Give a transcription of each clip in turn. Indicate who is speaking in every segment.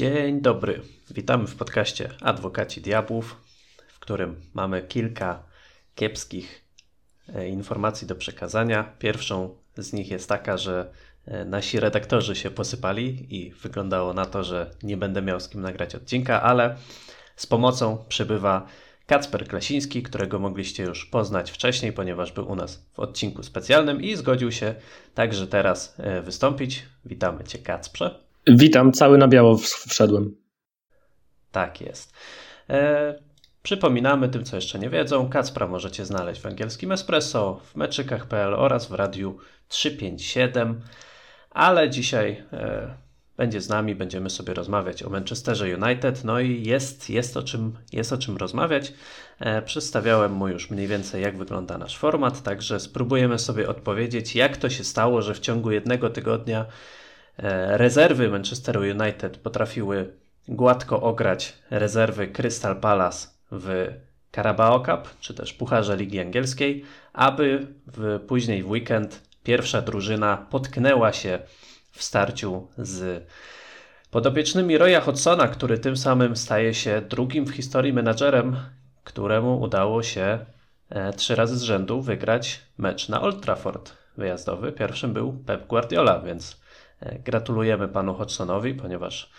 Speaker 1: Dzień dobry. Witamy w podcaście Adwokaci Diabłów, w którym mamy kilka kiepskich e, informacji do przekazania. Pierwszą z nich jest taka, że e, nasi redaktorzy się posypali i wyglądało na to, że nie będę miał z kim nagrać odcinka, ale z pomocą przybywa Kacper Klasiński, którego mogliście już poznać wcześniej, ponieważ był u nas w odcinku specjalnym i zgodził się także teraz e, wystąpić. Witamy Cię, Kacprze.
Speaker 2: Witam, cały na biało wszedłem.
Speaker 1: Tak jest. E, przypominamy tym, co jeszcze nie wiedzą, Kacpra możecie znaleźć w angielskim Espresso, w meczykach.pl oraz w radiu 357, ale dzisiaj e, będzie z nami, będziemy sobie rozmawiać o Manchesterze United, no i jest, jest, o, czym, jest o czym rozmawiać. E, przedstawiałem mu już mniej więcej, jak wygląda nasz format, także spróbujemy sobie odpowiedzieć, jak to się stało, że w ciągu jednego tygodnia rezerwy Manchesteru United potrafiły gładko ograć rezerwy Crystal Palace w Carabao Cup, czy też Pucharze Ligi Angielskiej, aby w, później w weekend pierwsza drużyna potknęła się w starciu z podopiecznymi Roya Hodgsona, który tym samym staje się drugim w historii menadżerem, któremu udało się e, trzy razy z rzędu wygrać mecz na Old Trafford wyjazdowy. Pierwszym był Pep Guardiola, więc E, gratulujemy panu Hodgsonowi, ponieważ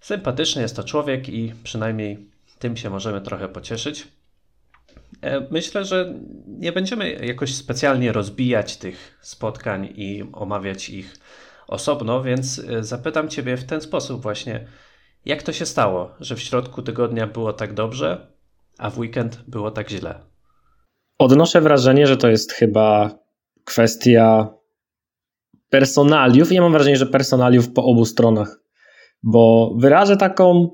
Speaker 1: sympatyczny jest to człowiek i przynajmniej tym się możemy trochę pocieszyć. E, myślę, że nie będziemy jakoś specjalnie rozbijać tych spotkań i omawiać ich osobno, więc e, zapytam Ciebie w ten sposób właśnie, jak to się stało, że w środku tygodnia było tak dobrze, a w weekend było tak źle?
Speaker 2: Odnoszę wrażenie, że to jest chyba kwestia personaliów ja mam wrażenie, że personaliów po obu stronach, bo wyrażę taką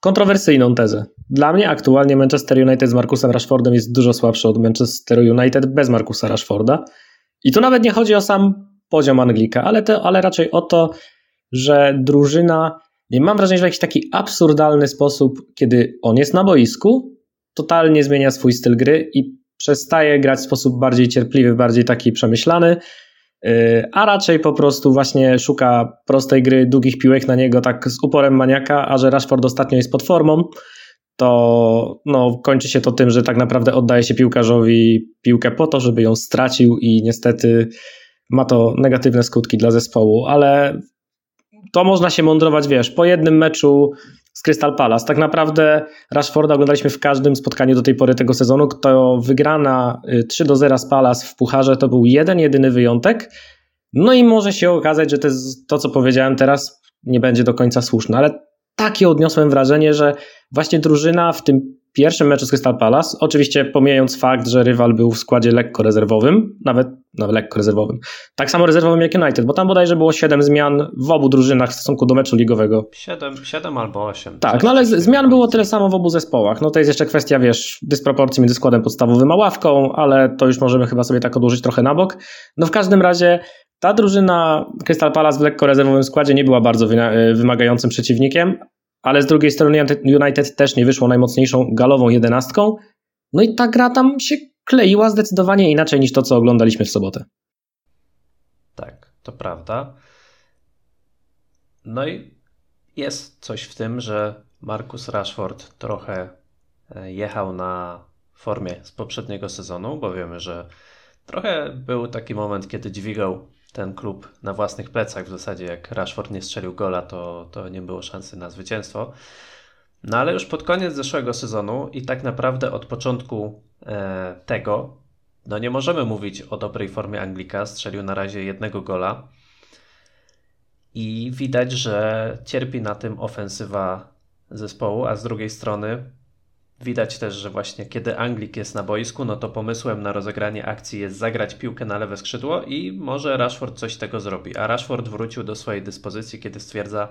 Speaker 2: kontrowersyjną tezę. Dla mnie aktualnie Manchester United z Markusem Rashfordem jest dużo słabszy od Manchester United bez Markusa Rashforda. I tu nawet nie chodzi o sam poziom Anglika, ale, to, ale raczej o to, że drużyna, nie mam wrażenia, że w jakiś taki absurdalny sposób, kiedy on jest na boisku, totalnie zmienia swój styl gry i przestaje grać w sposób bardziej cierpliwy, bardziej taki przemyślany, a raczej po prostu właśnie szuka prostej gry, długich piłek na niego tak z uporem maniaka, a że Rashford ostatnio jest pod formą, to no, kończy się to tym, że tak naprawdę oddaje się piłkarzowi piłkę po to, żeby ją stracił i niestety ma to negatywne skutki dla zespołu, ale to można się mądrować, wiesz, po jednym meczu z Crystal Palace. Tak naprawdę Rashforda oglądaliśmy w każdym spotkaniu do tej pory tego sezonu. Kto wygrana 3 y, do 0 z Palace w Pucharze to był jeden, jedyny wyjątek. No i może się okazać, że to, to co powiedziałem teraz nie będzie do końca słuszne, ale takie odniosłem wrażenie, że właśnie drużyna w tym pierwszym meczu z Crystal Palace, oczywiście pomijając fakt, że rywal był w składzie lekko rezerwowym, nawet no, lekko rezerwowym, tak samo rezerwowym jak United, bo tam bodajże było 7 zmian w obu drużynach w stosunku do meczu ligowego.
Speaker 1: 7, 7 albo 8.
Speaker 2: Tak, no ale zmian było tyle samo w obu zespołach. No to jest jeszcze kwestia, wiesz, dysproporcji między składem podstawowym a ławką, ale to już możemy chyba sobie tak odłożyć trochę na bok. No w każdym razie ta drużyna Crystal Palace w lekko rezerwowym składzie nie była bardzo wymagającym przeciwnikiem, ale z drugiej strony United też nie wyszło najmocniejszą galową jedenastką. No i ta gra tam się kleiła zdecydowanie inaczej niż to, co oglądaliśmy w sobotę.
Speaker 1: Tak, to prawda. No i jest coś w tym, że Marcus Rashford trochę e, jechał na formie z poprzedniego sezonu, bo wiemy, że trochę był taki moment, kiedy dźwigał ten klub na własnych plecach. W zasadzie jak Rashford nie strzelił gola, to, to nie było szansy na zwycięstwo. No ale już pod koniec zeszłego sezonu i tak naprawdę od początku e, tego, no nie możemy mówić o dobrej formie Anglika. Strzelił na razie jednego gola. I widać, że cierpi na tym ofensywa zespołu, a z drugiej strony Widać też, że właśnie kiedy Anglik jest na boisku, no to pomysłem na rozegranie akcji jest zagrać piłkę na lewe skrzydło i może Rashford coś tego zrobi. A Rashford wrócił do swojej dyspozycji, kiedy stwierdza,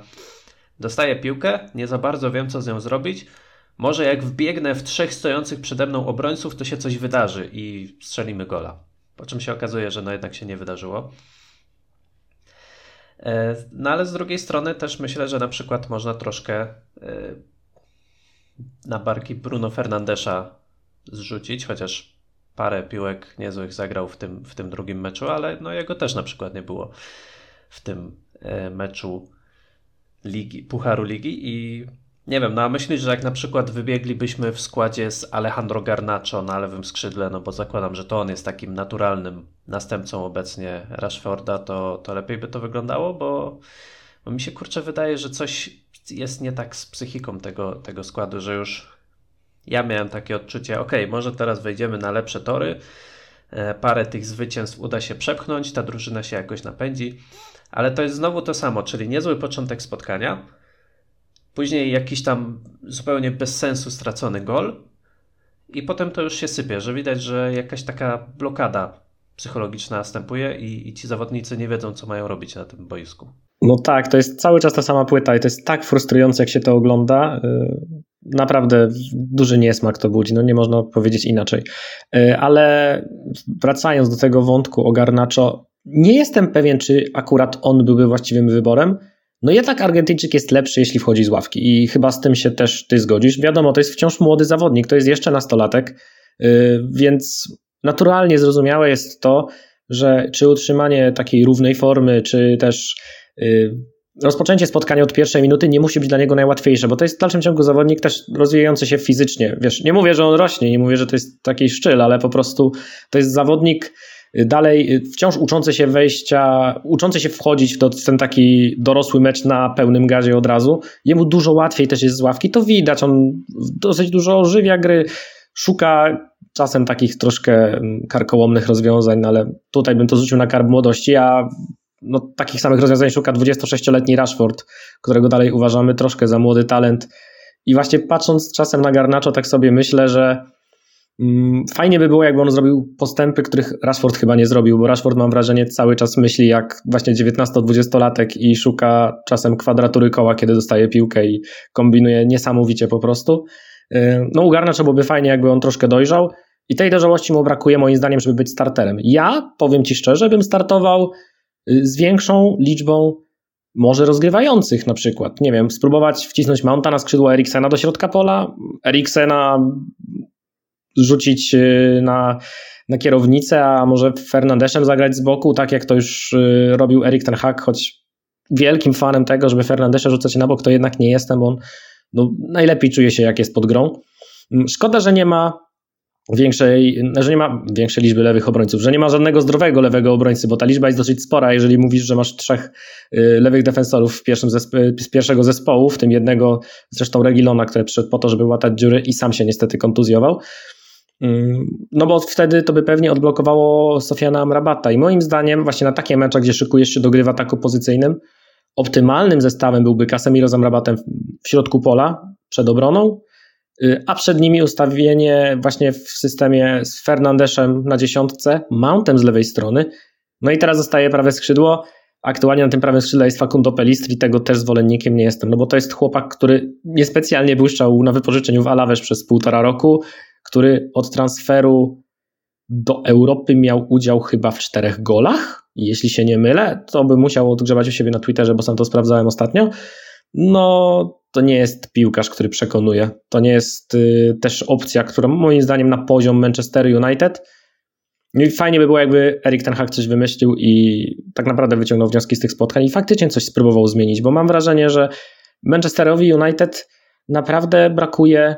Speaker 1: dostaję piłkę, nie za bardzo wiem co z nią zrobić, może jak wbiegnę w trzech stojących przede mną obrońców, to się coś wydarzy i strzelimy gola. Po czym się okazuje, że no jednak się nie wydarzyło. E, no ale z drugiej strony też myślę, że na przykład można troszkę e, na barki Bruno Fernandesza zrzucić, chociaż parę piłek niezłych zagrał w tym, w tym drugim meczu, ale no jego też na przykład nie było w tym e, meczu ligi, Pucharu Ligi i nie wiem, no a myślisz, że jak na przykład wybieglibyśmy w składzie z Alejandro Garnacho na lewym skrzydle, no bo zakładam, że to on jest takim naturalnym następcą obecnie Rashforda, to, to lepiej by to wyglądało, bo, bo mi się kurczę wydaje, że coś jest nie tak z psychiką tego, tego składu, że już ja miałem takie odczucie, ok, może teraz wejdziemy na lepsze tory, e, parę tych zwycięstw uda się przepchnąć, ta drużyna się jakoś napędzi, ale to jest znowu to samo, czyli niezły początek spotkania, później jakiś tam zupełnie bez sensu stracony gol i potem to już się sypie, że widać, że jakaś taka blokada psychologiczna następuje i, i ci zawodnicy nie wiedzą, co mają robić na tym boisku.
Speaker 2: No tak, to jest cały czas ta sama płyta i to jest tak frustrujące, jak się to ogląda. Y, naprawdę duży niesmak to budzi, no nie można powiedzieć inaczej. Y, ale wracając do tego wątku o Garnacho, nie jestem pewien, czy akurat on byłby właściwym wyborem. No jednak Argentyńczyk jest lepszy, jeśli wchodzi z ławki i chyba z tym się też ty zgodzisz. Wiadomo, to jest wciąż młody zawodnik, to jest jeszcze nastolatek, y, więc naturalnie zrozumiałe jest to, że czy utrzymanie takiej równej formy, czy też rozpoczęcie spotkania od pierwszej minuty nie musi być dla niego najłatwiejsze, bo to jest w dalszym ciągu zawodnik też rozwijający się fizycznie. Wiesz, nie mówię, że on rośnie, nie mówię, że to jest taki szczyl, ale po prostu to jest zawodnik y, dalej y, wciąż uczący się wejścia, uczący się wchodzić w ten taki dorosły mecz na pełnym gazie od razu. Jemu dużo łatwiej też jest z ławki, to widać, on dosyć dużo ożywia gry, szuka czasem takich troszkę mm, karkołomnych rozwiązań, no ale tutaj bym to rzucił na karb młodości, a no, takich samych rozwiązań szuka 26-letni Rashford, którego dalej uważamy troszkę za młody talent. I właśnie patrząc czasem na Garnaczo, tak sobie myślę, że mm, fajnie by było, jakby on zrobił postępy, których Rashford chyba nie zrobił, bo Rashford mam wrażenie cały czas myśli jak właśnie 19-20-latek i szuka czasem kwadratury koła, kiedy dostaje piłkę i kombinuje niesamowicie po prostu. Y, no u Garnacza byłoby fajnie, jakby on troszkę dojrzał i tej dojrzałości mu brakuje moim zdaniem, żeby być starterem. Ja, powiem Ci szczerze, bym startował z większą liczbą może rozgrywających na przykład. Nie wiem, spróbować wcisnąć Mounta na skrzydło Eriksena do środka pola, Eriksena rzucić y, na, na kierownicę, a może Fernandeszem zagrać z boku, tak jak to już y, robił Erik ten Hag, choć wielkim fanem tego, żeby Fernandesze rzucać na bok, to jednak nie jestem, bo on no, najlepiej czuje się jak jest pod grą. Szkoda, że nie ma większej, że nie ma większej liczby lewych obrońców, że nie ma żadnego zdrowego lewego obrońcy, bo ta liczba jest dosyć spora, jeżeli mówisz, że masz trzech y, lewych defensorów w pierwszym z pierwszego zespołu, w tym jednego zresztą Regilona, który przyszedł po to, żeby łatać dziury i sam się niestety kontuzjował. Mm, no bo wtedy to by pewnie odblokowało Sofiana Amrabata i moim zdaniem właśnie na takie mecze, gdzie szykujesz się do gry w ataku pozycyjnym, optymalnym zestawem byłby Casemiro z Amrabatem w środku pola przed obroną, a przed nimi ustawienie właśnie w systemie z Fernandeszem na dziesiątce, Mountem z lewej strony. No i teraz zostaje prawe skrzydło. Aktualnie na tym prawym skrzydle jest Facundo Pelistri, tego też zwolennikiem nie jestem, no bo to jest chłopak, który niespecjalnie błyszczał na wypożyczeniu w Alaves przez półtora roku, który od transferu do Europy miał udział chyba w czterech golach, jeśli się nie mylę, to by musiał odgrzebać u siebie na Twitterze, bo sam to sprawdzałem ostatnio. No, to nie jest piłkarz, który przekonuje. To nie jest y, też opcja, która moim zdaniem na poziom Manchester United. No i fajnie by było, jakby Erik Ten Hag coś wymyślił i tak naprawdę wyciągnął wnioski z tych spotkań i faktycznie coś spróbował zmienić, bo mam wrażenie, że Manchesterowi United naprawdę brakuje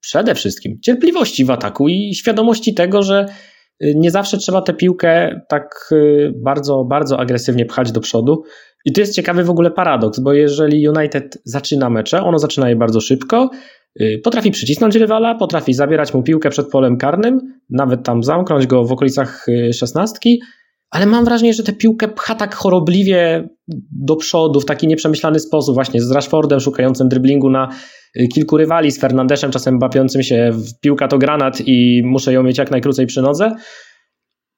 Speaker 2: przede wszystkim cierpliwości w ataku i świadomości tego, że nie zawsze trzeba tę piłkę tak y, bardzo, bardzo agresywnie pchać do przodu. I to jest ciekawy w ogóle paradoks, bo jeżeli United zaczyna mecze, ono zaczyna je bardzo szybko, y, potrafi przycisnąć rywala, potrafi zabierać mu piłkę przed polem karnym, nawet tam zamknąć go w okolicach y, szesnastki, ale mam wrażenie, że tę piłkę pcha tak chorobliwie do przodu, w taki nieprzemyślany sposób, właśnie z Rashfordem szukającym dryblingu na y, kilku rywali, z Fernandeszem czasem bapiącym się w piłka to granat i muszę ją mieć jak najkrócej przy nodze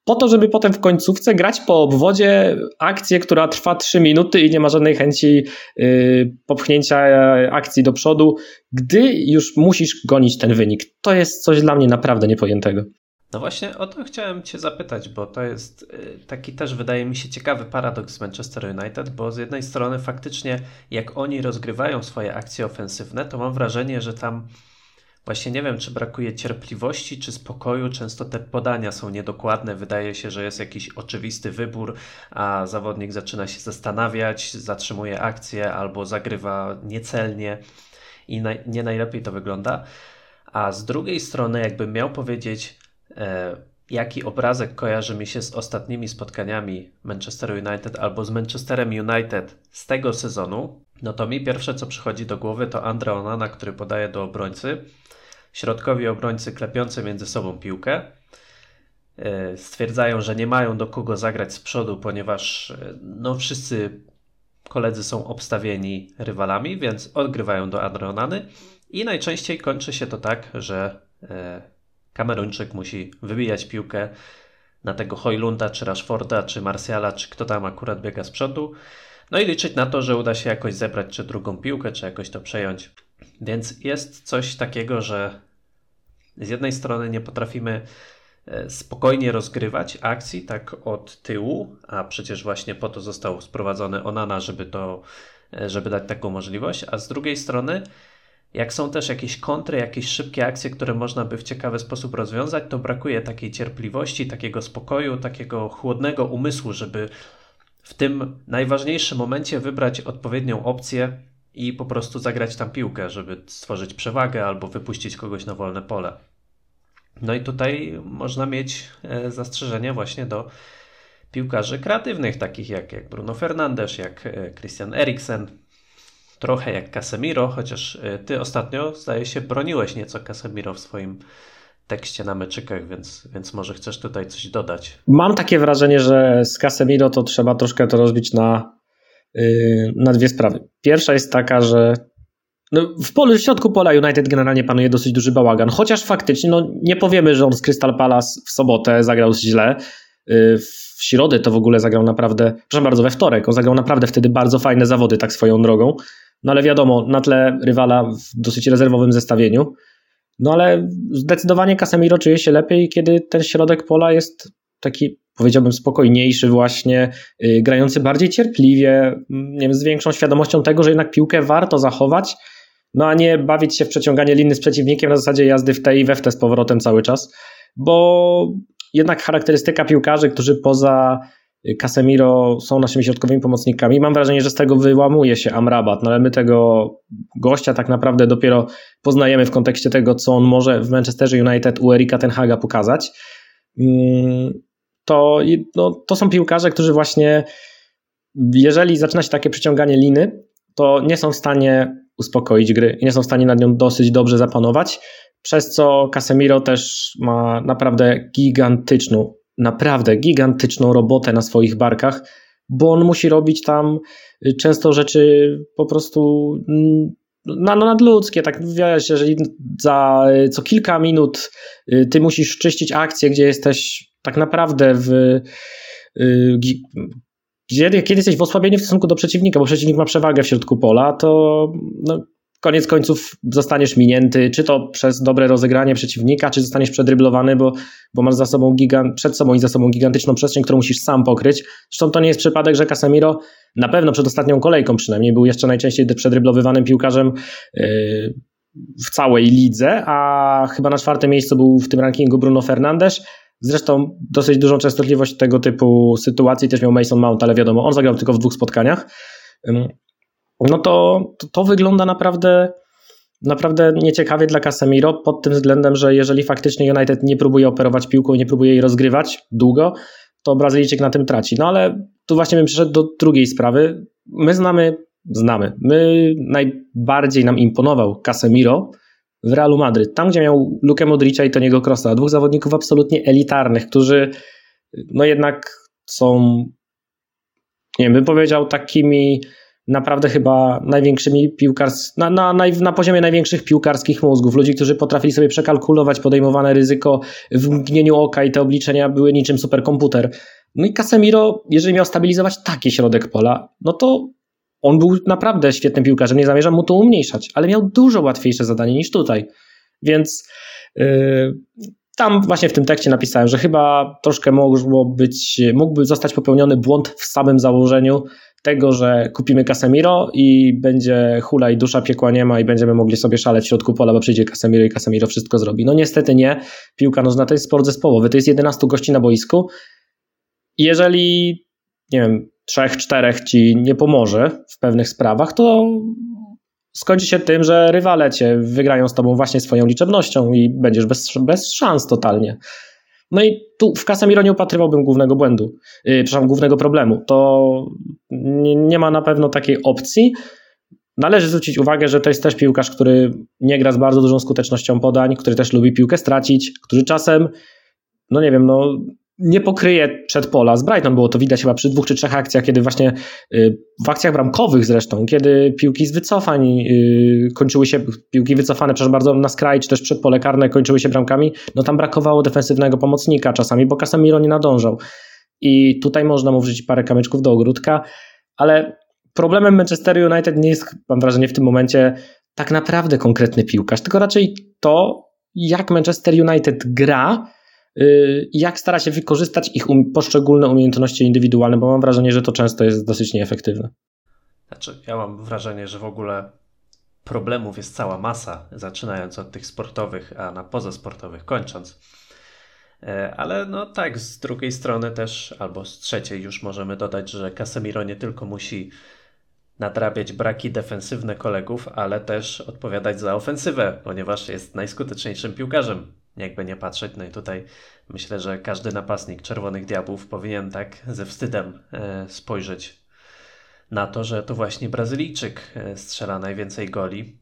Speaker 2: po to, żeby potem w końcówce grać po obwodzie akcję, która trwa 3 minuty i nie ma żadnej chęci yy, popchnięcia e, akcji do przodu, gdy już musisz gonić ten wynik. To jest coś dla mnie naprawdę niepojętego.
Speaker 1: No właśnie o to chciałem Cię zapytać, bo to jest y, taki też wydaje mi się ciekawy paradoks Manchester United, bo z jednej strony faktycznie jak oni rozgrywają swoje akcje ofensywne, to mam wrażenie, że tam Właśnie nie wiem, czy brakuje cierpliwości, czy spokoju. Często te podania są niedokładne. Wydaje się, że jest jakiś oczywisty wybór, a zawodnik zaczyna się zastanawiać, zatrzymuje akcję albo zagrywa niecelnie i nie najlepiej to wygląda. A z drugiej strony, jakbym miał powiedzieć, jaki obrazek kojarzy mi się z ostatnimi spotkaniami Manchester United albo z Manchesterem United z tego sezonu, no to mi pierwsze co przychodzi do głowy to Andre Onana, który podaje do obrońcy. Środkowi obrońcy klepiący między sobą piłkę. E, stwierdzają, że nie mają do kogo zagrać z przodu, ponieważ e, no, wszyscy koledzy są obstawieni rywalami, więc odgrywają do Andre Onany i najczęściej kończy się to tak, że e, Kameruńczyk musi wybijać piłkę na tego Hojlunda, czy Rashforda, czy Marsjala, czy kto tam akurat biega z przodu. No i liczyć na to, że uda się jakoś zebrać czy drugą piłkę, czy jakoś to przejąć. Więc jest coś takiego, że z jednej strony nie potrafimy e, spokojnie rozgrywać akcji tak od tyłu, a przecież właśnie po to został sprowadzony Onana, żeby to, e, żeby dać taką możliwość, a z drugiej strony jak są też jakieś kontry, jakieś szybkie akcje, które można by w ciekawy sposób rozwiązać, to brakuje takiej cierpliwości, takiego spokoju, takiego chłodnego umysłu, żeby w tym najważniejszym momencie wybrać odpowiednią opcję i po prostu zagrać tam piłkę, żeby stworzyć przewagę albo wypuścić kogoś na wolne pole. No i tutaj można mieć e, zastrzeżenia właśnie do piłkarzy kreatywnych, takich jak, jak Bruno Fernandes, jak e, Christian Eriksen, trochę jak Casemiro, chociaż y, ty ostatnio, zdaje się, broniłeś nieco Casemiro w swoim tekście na meczykach, więc, więc może chcesz tutaj coś dodać.
Speaker 2: Mam takie wrażenie, że z Casemiro to trzeba troszkę to rozbić na, yy, na dwie sprawy. Pierwsza jest taka, że no, w, polu, w środku pola United generalnie panuje dosyć duży bałagan, chociaż faktycznie no, nie powiemy, że on z Crystal Palace w sobotę zagrał źle. Yy, w środę to w ogóle zagrał naprawdę, proszę bardzo, we wtorek, on zagrał naprawdę wtedy bardzo fajne zawody tak swoją drogą. No ale wiadomo, na tle rywala w dosyć rezerwowym zestawieniu. No ale zdecydowanie Casemiro czuje się lepiej, kiedy ten środek pola jest taki, powiedziałbym, spokojniejszy właśnie, yy, grający bardziej cierpliwie, nie wiem, z większą świadomością tego, że jednak piłkę warto zachować, no a nie bawić się w przeciąganie liny z przeciwnikiem na zasadzie jazdy w te i we w te z powrotem cały czas, bo jednak charakterystyka piłkarzy, którzy poza Casemiro są naszymi środkowymi pomocnikami. Mam wrażenie, że z tego wyłamuje się Amrabat, no ale my tego gościa tak naprawdę dopiero poznajemy w kontekście tego, co on może w Manchesterze United u Erika Tenhaga pokazać. Mm, to, no, to są piłkarze, którzy właśnie, jeżeli zaczyna się takie przyciąganie liny, to nie są w stanie uspokoić gry i nie są w stanie nad nią dosyć dobrze zapanować, przez co Casemiro też ma naprawdę gigantyczną naprawdę gigantyczną robotę na swoich barkach, bo on musi robić tam y, często rzeczy po prostu mm, no, nadludzkie, tak wiesz, jeżeli za y, co kilka minut y, ty musisz czyścić akcję, gdzie jesteś tak naprawdę w kiedy jesteś w osłabieniu w stosunku do przeciwnika, bo przeciwnik ma przewagę w środku pola, to no, koniec końców zostaniesz minięty, czy to przez dobre rozegranie przeciwnika, czy zostaniesz przedryblowany, bo, bo masz za sobą gigant, przed sobą i za sobą gigantyczną przestrzeń, którą musisz sam pokryć. Zresztą to nie jest przypadek, że Casemiro na pewno przed ostatnią kolejką przynajmniej był jeszcze najczęściej przedryblowywanym piłkarzem yy, w całej lidze, a chyba na czwartym miejscu był w tym rankingu Bruno Fernandes. Zresztą dosyć dużą częstotliwość tego typu sytuacji też miał Mason Mount, ale wiadomo, on zagrał tylko w dwóch spotkaniach no to, to, to wygląda naprawdę naprawdę nieciekawie dla Casemiro pod tym względem, że jeżeli faktycznie United nie próbuje operować piłką i nie próbuje jej rozgrywać długo, to Brazylijczyk na tym traci. No ale tu właśnie bym przyszedł do drugiej sprawy. My znamy, znamy, my najbardziej nam imponował Casemiro w Realu Madryt, tam gdzie miał Lukę Modricza i Toniego Krosa, dwóch zawodników absolutnie elitarnych, którzy no jednak są, nie wiem, bym powiedział takimi naprawdę chyba największymi piłkars na, na, na, na poziomie największych piłkarskich mózgów, ludzi, którzy potrafili sobie przekalkulować podejmowane ryzyko w mgnieniu oka i te obliczenia były niczym superkomputer. No i Casemiro, jeżeli miał stabilizować taki środek pola, no to on był naprawdę świetnym piłkarzem, nie zamierzam mu to umniejszać, ale miał dużo łatwiejsze zadanie niż tutaj. Więc yy, tam właśnie w tym tekście napisałem, że chyba troszkę mogło być, mógłby zostać popełniony błąd w samym założeniu tego, że kupimy Casemiro i będzie hula i dusza piekła nie ma i będziemy mogli sobie szaleć w środku pola, bo przyjdzie Casemiro i Casemiro wszystko zrobi. No niestety nie. Piłka nożna to jest sport zespołowy, to jest 11 gości na boisku. Jeżeli, nie wiem, trzech, czterech ci nie pomoże w pewnych sprawach, to skończy się tym, że rywale cię wygrają z tobą właśnie swoją liczebnością i będziesz bez, bez szans totalnie. No i tu w Casemiro nie upatrywałbym głównego błędu, yy, przepraszam, głównego problemu. To nie, nie, ma na pewno takiej opcji. Należy zwrócić uwagę, że to jest też piłkarz, który nie gra z bardzo dużą skutecznością podań, który też lubi piłkę stracić, który czasem, no nie wiem, no nie pokryje przedpola. Z Brighton było to widać chyba przy dwóch czy trzech akcjach, kiedy właśnie y, w akcjach bramkowych zresztą, kiedy piłki z wycofań y, kończyły się, piłki wycofane, przepraszam bardzo, na skraj, czy też przedpole karne kończyły się bramkami, no tam brakowało defensywnego pomocnika czasami, bo Casemiro nie nadążał. I tutaj można mu wrzucić parę kamyczków do ogródka, ale problemem Manchester United nie jest, mam wrażenie, w tym momencie tak naprawdę konkretny piłkarz, tylko raczej to, jak Manchester United gra, Y, jak stara się wykorzystać ich um poszczególne umiejętności indywidualne, bo mam wrażenie, że to często jest dosyć nieefektywne.
Speaker 1: Znaczy, ja mam wrażenie, że w ogóle problemów jest cała masa, zaczynając od tych sportowych, a na pozasportowych kończąc. E, ale no tak, z drugiej strony też, albo z trzeciej już możemy dodać, że Casemiro nie tylko musi nadrabiać braki defensywne kolegów, ale też odpowiadać za ofensywę, ponieważ jest najskuteczniejszym piłkarzem jakby nie patrzeć. No i tutaj myślę, że każdy napastnik Czerwonych Diabłów powinien tak ze wstydem e, spojrzeć na to, że to właśnie Brazylijczyk e, strzela najwięcej goli.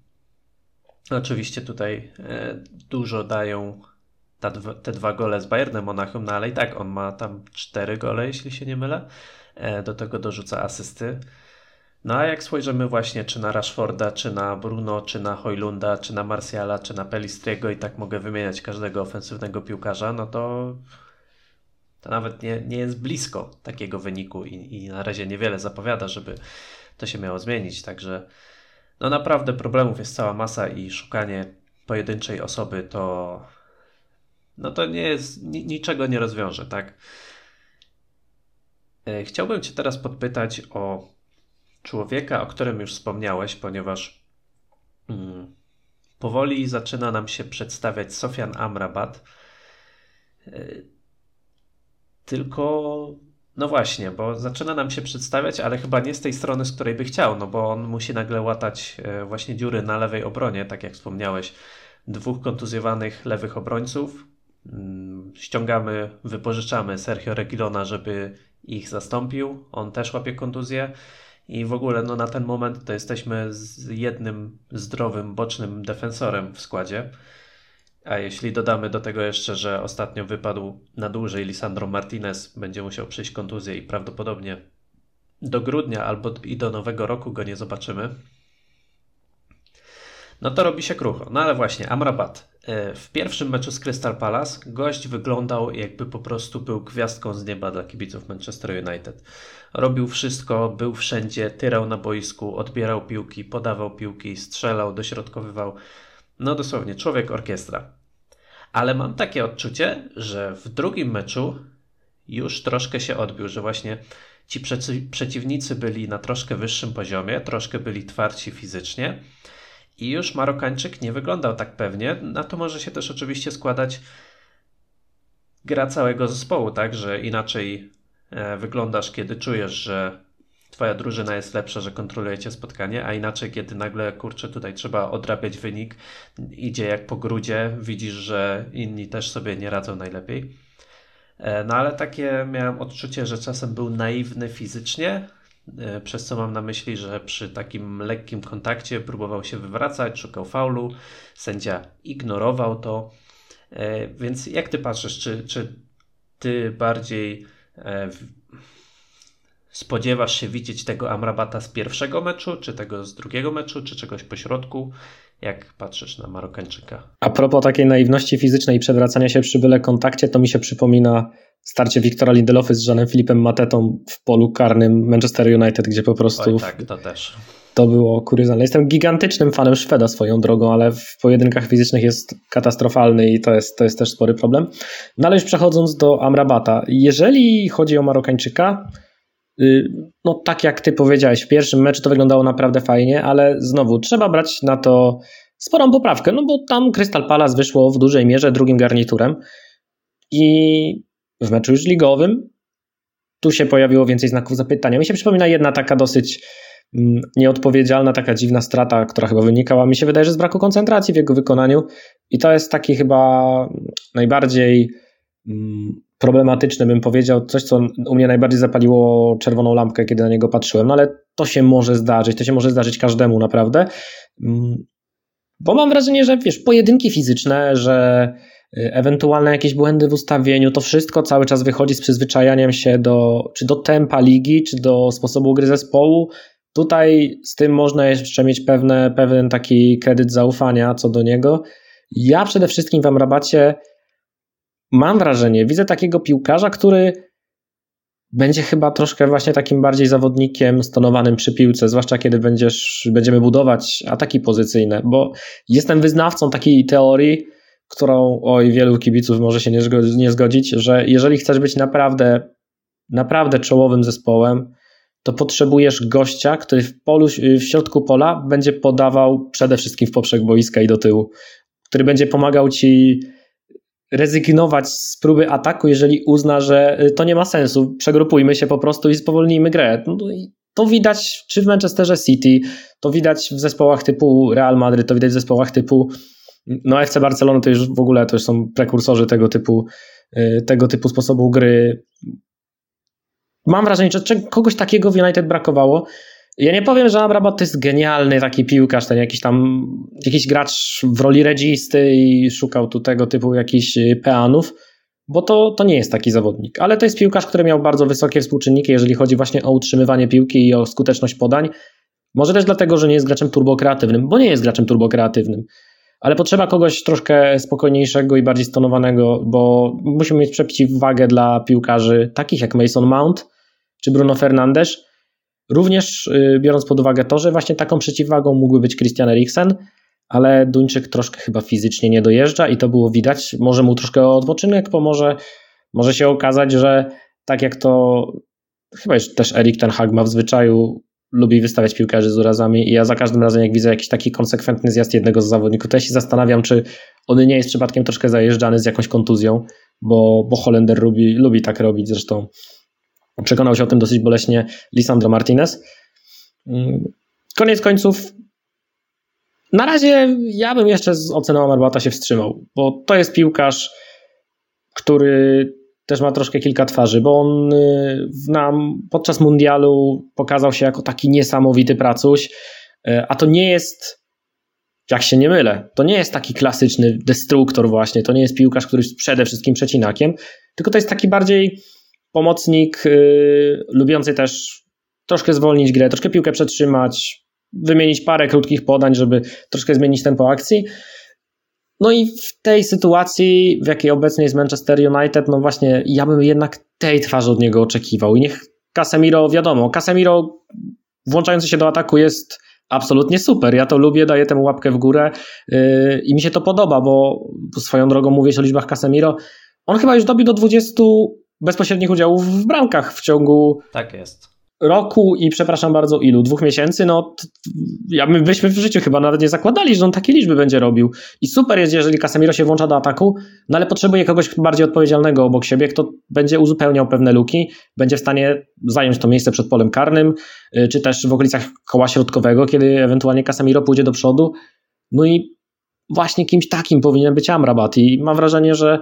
Speaker 1: Oczywiście tutaj e, dużo dają te dwa gole z Bayernem Monachium, no ale i tak on ma tam cztery gole, jeśli się nie mylę. Do tego dorzuca asysty. No a jak spojrzymy właśnie czy na Rashforda, czy na Bruno, czy na Hojlunda, czy na Martiala, czy na Pelistriego i tak mogę wymieniać każdego ofensywnego piłkarza, no to to nawet nie, nie jest blisko takiego wyniku i, i na razie niewiele zapowiada, żeby to się miało zmienić. Także no naprawdę problemów jest cała masa i szukanie pojedynczej osoby to no to nie jest, niczego nie rozwiąże, tak? E, chciałbym Cię teraz podpytać o człowieka, o którym już wspomniałeś, ponieważ mm, powoli zaczyna nam się przedstawiać Sofian Amrabat. Yy, tylko, no właśnie, bo zaczyna nam się przedstawiać, ale chyba nie z tej strony, z której by chciał, no bo on musi nagle łatać e, właśnie dziury na lewej obronie, tak jak wspomniałeś, dwóch kontuzjowanych lewych obrońców. Mm, ściągamy, wypożyczamy Sergio Regilona, żeby ich zastąpił. On też łapie kontuzję. I w ogóle no, na ten moment to jesteśmy z jednym zdrowym, bocznym defensorem w składzie. A jeśli dodamy do tego jeszcze, że ostatnio wypadł na dłużej Lisandro Martinez, będzie musiał przyjść kontuzję i prawdopodobnie do grudnia albo i do nowego roku go nie zobaczymy, no to robi się krucho. No ale właśnie, Amrabat. E, w pierwszym meczu z Crystal Palace gość wyglądał jakby po prostu był gwiazdką z nieba dla kibiców Manchester United. Robił wszystko, był wszędzie, tyrał na boisku, odbierał piłki, podawał piłki, strzelał, dośrodkowywał. No dosłownie, człowiek orkiestra. Ale mam takie odczucie, że w drugim meczu już troszkę się odbił, że właśnie ci przeciwnicy byli na troszkę wyższym poziomie, troszkę byli twardsi fizycznie i już Marokańczyk nie wyglądał tak pewnie. Na to może się też oczywiście składać gra całego zespołu, tak, że inaczej e, wyglądasz, kiedy czujesz, że twoja drużyna jest lepsza, że kontrolujecie spotkanie, a inaczej, kiedy nagle, kurczę, tutaj trzeba odrabiać wynik, idzie jak po grudzie, widzisz, że inni też sobie nie radzą najlepiej. E, no ale takie miałem odczucie, że czasem był naiwny fizycznie, przez co mam na myśli, że przy takim lekkim kontakcie próbował się wywracać, szukał faulu, sędzia ignorował to. E, więc jak ty patrzysz, czy, czy ty bardziej e, spodziewasz się widzieć tego Amrabata z pierwszego meczu, czy tego z drugiego meczu, czy czegoś pośrodku? Jak patrzysz na Marokańczyka?
Speaker 2: A propos takiej naiwności fizycznej i przewracania się przy byle kontakcie, to mi się przypomina starcie Wiktora Lindelofy z Żanem Filipem Matetą w polu karnym Manchester United, gdzie po prostu...
Speaker 1: Oj, tak, to też.
Speaker 2: To było kuriozalne. Jestem gigantycznym fanem Szweda swoją drogą, ale w pojedynkach fizycznych jest katastrofalny i to jest, to jest też spory problem. No ale już przechodząc do Amrabata. Jeżeli chodzi o Marokańczyka, y, no tak jak ty powiedziałeś, w pierwszym meczu to wyglądało naprawdę fajnie, ale znowu trzeba brać na to sporą poprawkę, no bo tam Crystal Palace wyszło w dużej mierze drugim garniturem i w meczu już ligowym tu się pojawiło więcej znaków zapytania. Mi się przypomina jedna taka dosyć mm, nieodpowiedzialna, taka dziwna strata, która chyba wynikała, mi się wydaje, że z braku koncentracji w jego wykonaniu. I to jest taki chyba najbardziej mm, problematyczny, bym powiedział, coś, co u mnie najbardziej zapaliło czerwoną lampkę, kiedy na niego patrzyłem, no ale to się może zdarzyć, to się może zdarzyć każdemu naprawdę, mm, bo mam wrażenie, że wiesz, pojedynki fizyczne, że ewentualne jakieś błędy w ustawieniu, to wszystko cały czas wychodzi z przyzwyczajaniem się do, czy do tempa ligi, czy do sposobu gry zespołu. Tutaj z tym można jeszcze mieć pewne, pewien taki kredyt zaufania co do niego. Ja przede wszystkim w Amrabacie mam wrażenie, widzę takiego piłkarza, który będzie chyba troszkę właśnie takim bardziej zawodnikiem stonowanym przy piłce, zwłaszcza kiedy będziesz, będziemy budować ataki pozycyjne, bo jestem wyznawcą takiej teorii, którą oj wielu kibiców może się nie zgodzić, że jeżeli chcesz być naprawdę, naprawdę czołowym zespołem, to potrzebujesz gościa, który w, polu, w środku pola będzie podawał przede wszystkim w poprzek boiska i do tyłu, który będzie pomagał ci rezygnować z próby ataku, jeżeli uzna, że y, to nie ma sensu. Przegrupujmy się po prostu i spowolnijmy grę. No to widać czy w Manchesterze City, to widać w zespołach typu Real Madrid, to widać w zespołach typu no FC Barcelona to już w ogóle to już są prekursorzy tego typu, y, tego typu sposobu gry. Mam wrażenie, że kogoś takiego w United brakowało. Ja nie powiem, że Amrabat to jest genialny taki piłkarz, ten jakiś tam, jakiś gracz w roli registy i szukał tu tego typu jakichś y, peanów, bo to, to nie jest taki zawodnik. Ale to jest piłkarz, który miał bardzo wysokie współczynniki, jeżeli chodzi właśnie o utrzymywanie piłki i o skuteczność podań. Może też dlatego, że nie jest graczem turbokreatywnym, bo nie jest graczem turbokreatywnym. Ale potrzeba kogoś troszkę spokojniejszego i bardziej stonowanego, bo musimy mieć przeciwwagę dla piłkarzy takich jak Mason Mount czy Bruno Fernandes, Również y, biorąc pod uwagę to, że właśnie taką przeciwwagą mógłby być Christian Eriksen, ale Duńczyk troszkę chyba fizycznie nie dojeżdża i to było widać. Może mu troszkę odpoczynek pomoże. Może się okazać, że tak jak to chyba już też Erik ten Hag ma w zwyczaju, lubi wystawiać piłkarzy z urazami i ja za każdym razem jak widzę jakiś taki konsekwentny zjazd jednego z zawodników, to ja się zastanawiam, czy on nie jest przypadkiem troszkę zajeżdżany z jakąś kontuzją, bo, bo Holender lubi, lubi tak robić zresztą. Przekonał się o tym dosyć boleśnie Lisandro Martinez. Mm, koniec końców, na razie ja bym jeszcze z oceną Amarbata się wstrzymał, bo to jest piłkarz, który też ma troszkę kilka twarzy, bo on y, nam podczas mundialu pokazał się jako taki niesamowity pracuś, y, a to nie jest, jak się nie mylę, to nie jest taki klasyczny destruktor właśnie, to nie jest piłkarz, który jest przede wszystkim przecinakiem, tylko to jest taki bardziej pomocnik yy, lubiący też troszkę zwolnić grę, troszkę piłkę przetrzymać, wymienić parę krótkich podań, żeby troszkę zmienić tempo akcji. No i w tej sytuacji, w jakiej obecnie jest Manchester United, no właśnie ja bym jednak tej twarzy od niego oczekiwał. I niech Casemiro, wiadomo, Casemiro włączający się do ataku jest absolutnie super. Ja to lubię, daję temu łapkę w górę yy, i mi się to podoba, bo swoją drogą mówię o liczbach Casemiro. On chyba już dobił do 20 bezpośrednich udziałów w bramkach w ciągu.
Speaker 1: Tak jest.
Speaker 2: Roku i przepraszam bardzo, ilu? Dwóch miesięcy? No, ja my byśmy w życiu chyba nawet nie zakładali, że on takie liczby będzie robił. I super jest, jeżeli Casemiro się włącza do ataku, no ale potrzebuje kogoś bardziej odpowiedzialnego obok siebie, kto będzie uzupełniał pewne luki, będzie w stanie zająć to miejsce przed polem karnym, y, czy też w okolicach koła środkowego, kiedy ewentualnie Casemiro pójdzie do przodu. No i właśnie kimś takim powinien być Amrabat i mam wrażenie, że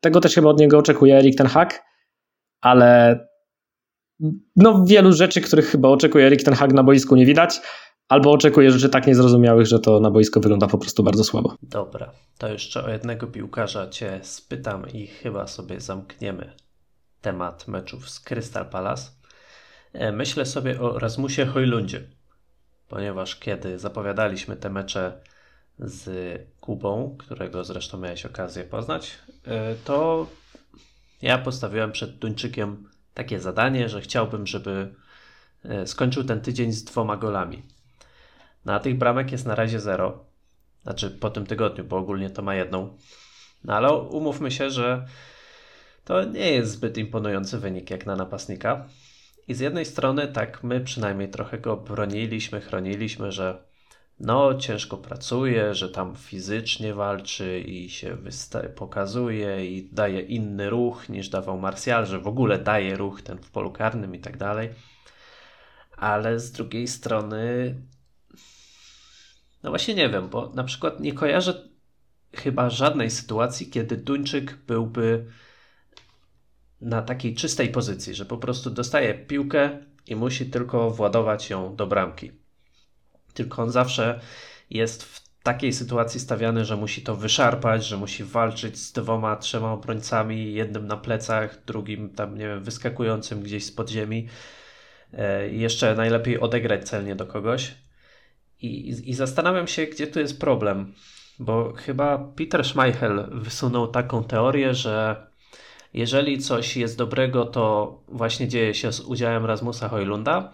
Speaker 2: tego też chyba od niego oczekuje Erik ten Hak ale no wielu rzeczy, których chyba oczekuje Erik ten Hag na boisku nie widać, albo oczekuje rzeczy tak niezrozumiałych, że to na boisko wygląda po prostu bardzo słabo.
Speaker 1: Dobra, to jeszcze o jednego piłkarza Cię spytam i chyba sobie zamkniemy temat meczów z Crystal Palace. E, myślę sobie o Rasmusie Hojlundzie, ponieważ kiedy zapowiadaliśmy te mecze z Kubą, którego zresztą miałeś okazję poznać, e, to ja postawiłem przed Duńczykiem takie zadanie, że chciałbym, żeby e, skończył ten tydzień z dwoma golami. Na tych bramek jest na razie zero. Znaczy po tym tygodniu, bo ogólnie to ma jedną. No ale umówmy się, że to nie jest zbyt imponujący wynik jak na napastnika. I z jednej strony, tak, my przynajmniej trochę go broniliśmy, chroniliśmy, że no, ciężko pracuje, że tam fizycznie walczy i się pokazuje i daje inny ruch niż dawał Martial, że w ogóle daje ruch ten w polu karnym i tak dalej. Ale z drugiej strony, no właśnie nie wiem, bo na przykład nie kojarzę chyba żadnej sytuacji, kiedy Duńczyk byłby na takiej czystej pozycji, że po prostu dostaje piłkę i musi tylko władować ją do bramki. Tylko on zawsze jest w takiej sytuacji stawiany, że musi to wyszarpać, że musi walczyć z dwoma, trzema obrońcami, jednym na plecach, drugim tam, nie wiem, wyskakującym gdzieś z podziemi. E, jeszcze najlepiej odegrać celnie do kogoś. I, I zastanawiam się, gdzie tu jest problem, bo chyba Peter Schmeichel wysunął taką teorię, że jeżeli coś jest dobrego, to właśnie dzieje się z udziałem Rasmusa Hojlunda,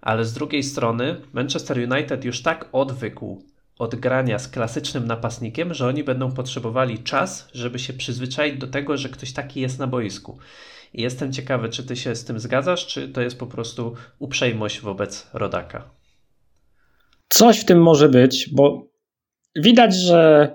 Speaker 1: ale z drugiej strony Manchester United już tak odwykł od grania z klasycznym napastnikiem, że oni będą potrzebowali czas, żeby się przyzwyczaić do tego, że ktoś taki jest na boisku. I jestem ciekawy, czy ty się z tym zgadzasz, czy to jest po prostu uprzejmość wobec rodaka.
Speaker 2: Coś w tym może być, bo widać, że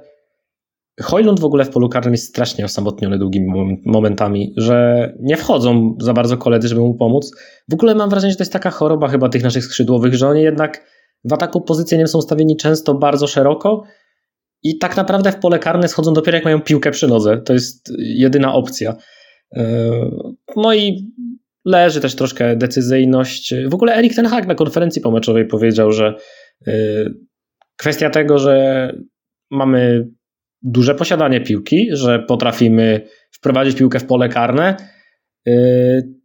Speaker 2: Hojlund w ogóle w polu karnym jest strasznie osamotniony długimi momentami, że nie wchodzą za bardzo koledzy, żeby mu pomóc. W ogóle mam wrażenie, że to jest taka choroba chyba tych naszych skrzydłowych, że oni jednak w ataku pozycyjnym są stawieni często bardzo szeroko i tak naprawdę w pole karne schodzą dopiero jak mają piłkę przy nodze. To jest jedyna opcja. E, no i leży też troszkę decyzyjność. W ogóle Erik Ten Hag na konferencji pomeczowej powiedział, że e, kwestia tego, że mamy duże posiadanie piłki, że potrafimy wprowadzić piłkę w pole karne, yy,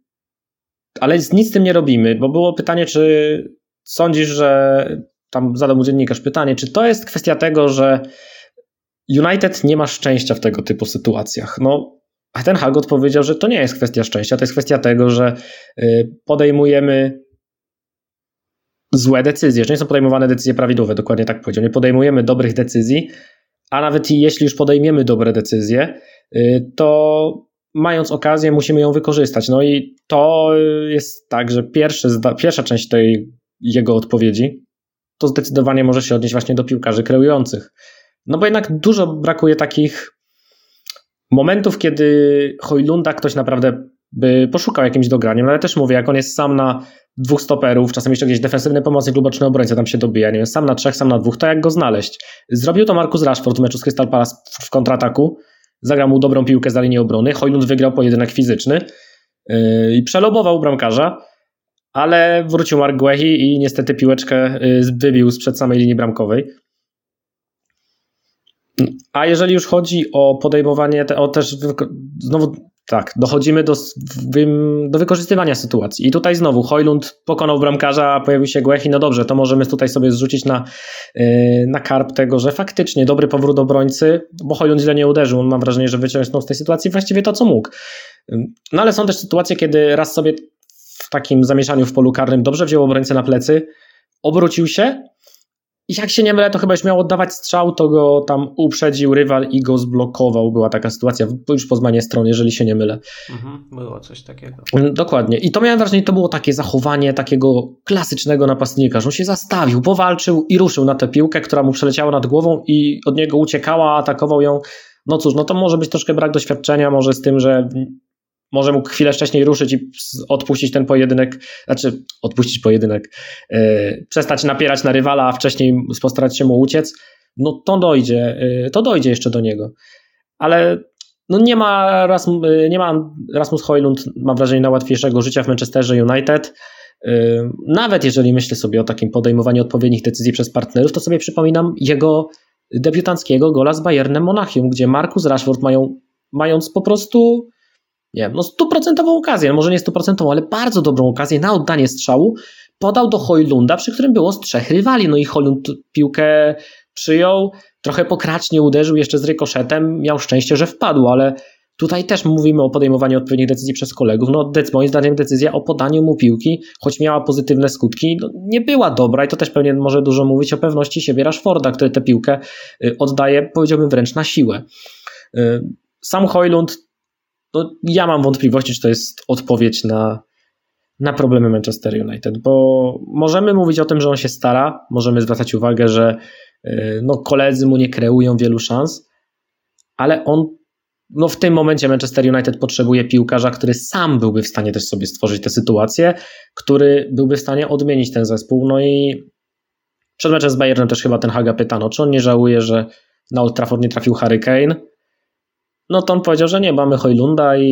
Speaker 2: ale nic z tym nie robimy, bo było pytanie, czy sądzisz, że tam zadał mu dziennikarz pytanie, czy to jest kwestia tego, że United nie ma szczęścia w tego typu sytuacjach. No, a ten Hag odpowiedział, że to nie jest kwestia szczęścia, to jest kwestia tego, że yy, podejmujemy złe decyzje, że nie są podejmowane decyzje prawidłowe, dokładnie tak powiedział. Nie podejmujemy dobrych decyzji, a nawet jeśli już podejmiemy dobre decyzje, y, to mając okazję musimy ją wykorzystać. No i to jest tak, że pierwszy, pierwsza część tej jego odpowiedzi to zdecydowanie może się odnieść właśnie do piłkarzy kreujących. No bo jednak dużo brakuje takich momentów, kiedy Hojlunda ktoś naprawdę by poszukał jakimś dograniem, no ale też mówię, jak on jest sam na dwóch stoperów, czasem jeszcze gdzieś defensywny pomocnik lub boczny obrońca tam się dobija, nie wiem, sam na trzech, sam na dwóch, to jak go znaleźć? Zrobił to Markus Rashford w meczu z Crystal Palace w kontrataku, zagrał mu dobrą piłkę za linię obrony, Hojlund wygrał pojedynek fizyczny yy, i przelobował bramkarza, ale wrócił Mark Guehi i niestety piłeczkę yy, wybił sprzed samej linii bramkowej. A jeżeli już chodzi o podejmowanie, te, o też znowu tak, dochodzimy do, do wykorzystywania sytuacji. I tutaj znowu Hojlund pokonał bramkarza, pojawił się Głechi. No dobrze, to możemy tutaj sobie zrzucić na, yy, na karp tego, że faktycznie dobry powrót obrońcy, bo Hojlund źle nie uderzył. On mam wrażenie, że wyciągnął z tej sytuacji właściwie to, co mógł. No ale są też sytuacje, kiedy raz sobie w takim zamieszaniu w polu karnym dobrze wziął obrońcę na plecy, obrócił się, jak się nie mylę, to chyba już miał oddawać strzał, to go tam uprzedził rywal i go zblokował. Była taka sytuacja już po zmianie strony, jeżeli się nie mylę.
Speaker 1: Mhm, było coś takiego.
Speaker 2: Mm, dokładnie. I to miałem wrażenie, to było takie zachowanie takiego klasycznego napastnika, że on się zastawił, powalczył i ruszył na tę piłkę, która mu przeleciała nad głową i od niego uciekała, atakował ją. No cóż, no to może być troszkę brak doświadczenia, może z tym, że może mógł chwilę wcześniej ruszyć i odpuścić ten pojedynek, znaczy odpuścić pojedynek, yy, przestać napierać na rywala, a wcześniej postarać się mu uciec, no to dojdzie, yy, to dojdzie jeszcze do niego. Ale no nie ma, Rasm, yy, nie ma Rasmus Hojlund, mam wrażenie, na łatwiejszego życia w Manchesterze United. Nawet jeżeli myślę sobie o takim podejmowaniu odpowiednich decyzji przez partnerów, to sobie przypominam jego debiutanckiego gola z Bayernem Monachium, gdzie Markus Rashford mają, mając po prostu nie wiem, no stuprocentową okazję, może nie stuprocentową, ale bardzo dobrą okazję na oddanie strzału podał do Hojlunda, przy którym było z trzech rywali. No i Hojlund piłkę przyjął, trochę pokracznie uderzył jeszcze z rykoszetem, miał szczęście, że wpadł, ale tutaj też mówimy o podejmowaniu odpowiednich decyzji przez kolegów. No, moim zdaniem decyzja o podaniu mu piłki, choć miała pozytywne skutki, no, nie była dobra i to też pewnie może dużo mówić o pewności siebie Rashforda, który tę piłkę y, oddaje, powiedziałbym wręcz na siłę. Y, sam Hojlund no, ja mam wątpliwości, czy to jest odpowiedź na, na problemy Manchester United, bo możemy mówić o tym, że on się stara, możemy zwracać uwagę, że y, no, koledzy mu nie kreują wielu szans, ale on no, w tym momencie Manchester United potrzebuje piłkarza, który sam byłby w stanie też sobie stworzyć tę sytuację, który byłby w stanie odmienić ten zespół. No i przed meczem z Bayernem też chyba ten Haga pytano, czy on nie żałuje, że na Old Trafford nie trafił Harry Kane. No to on powiedział, że nie, mamy Hojlunda i,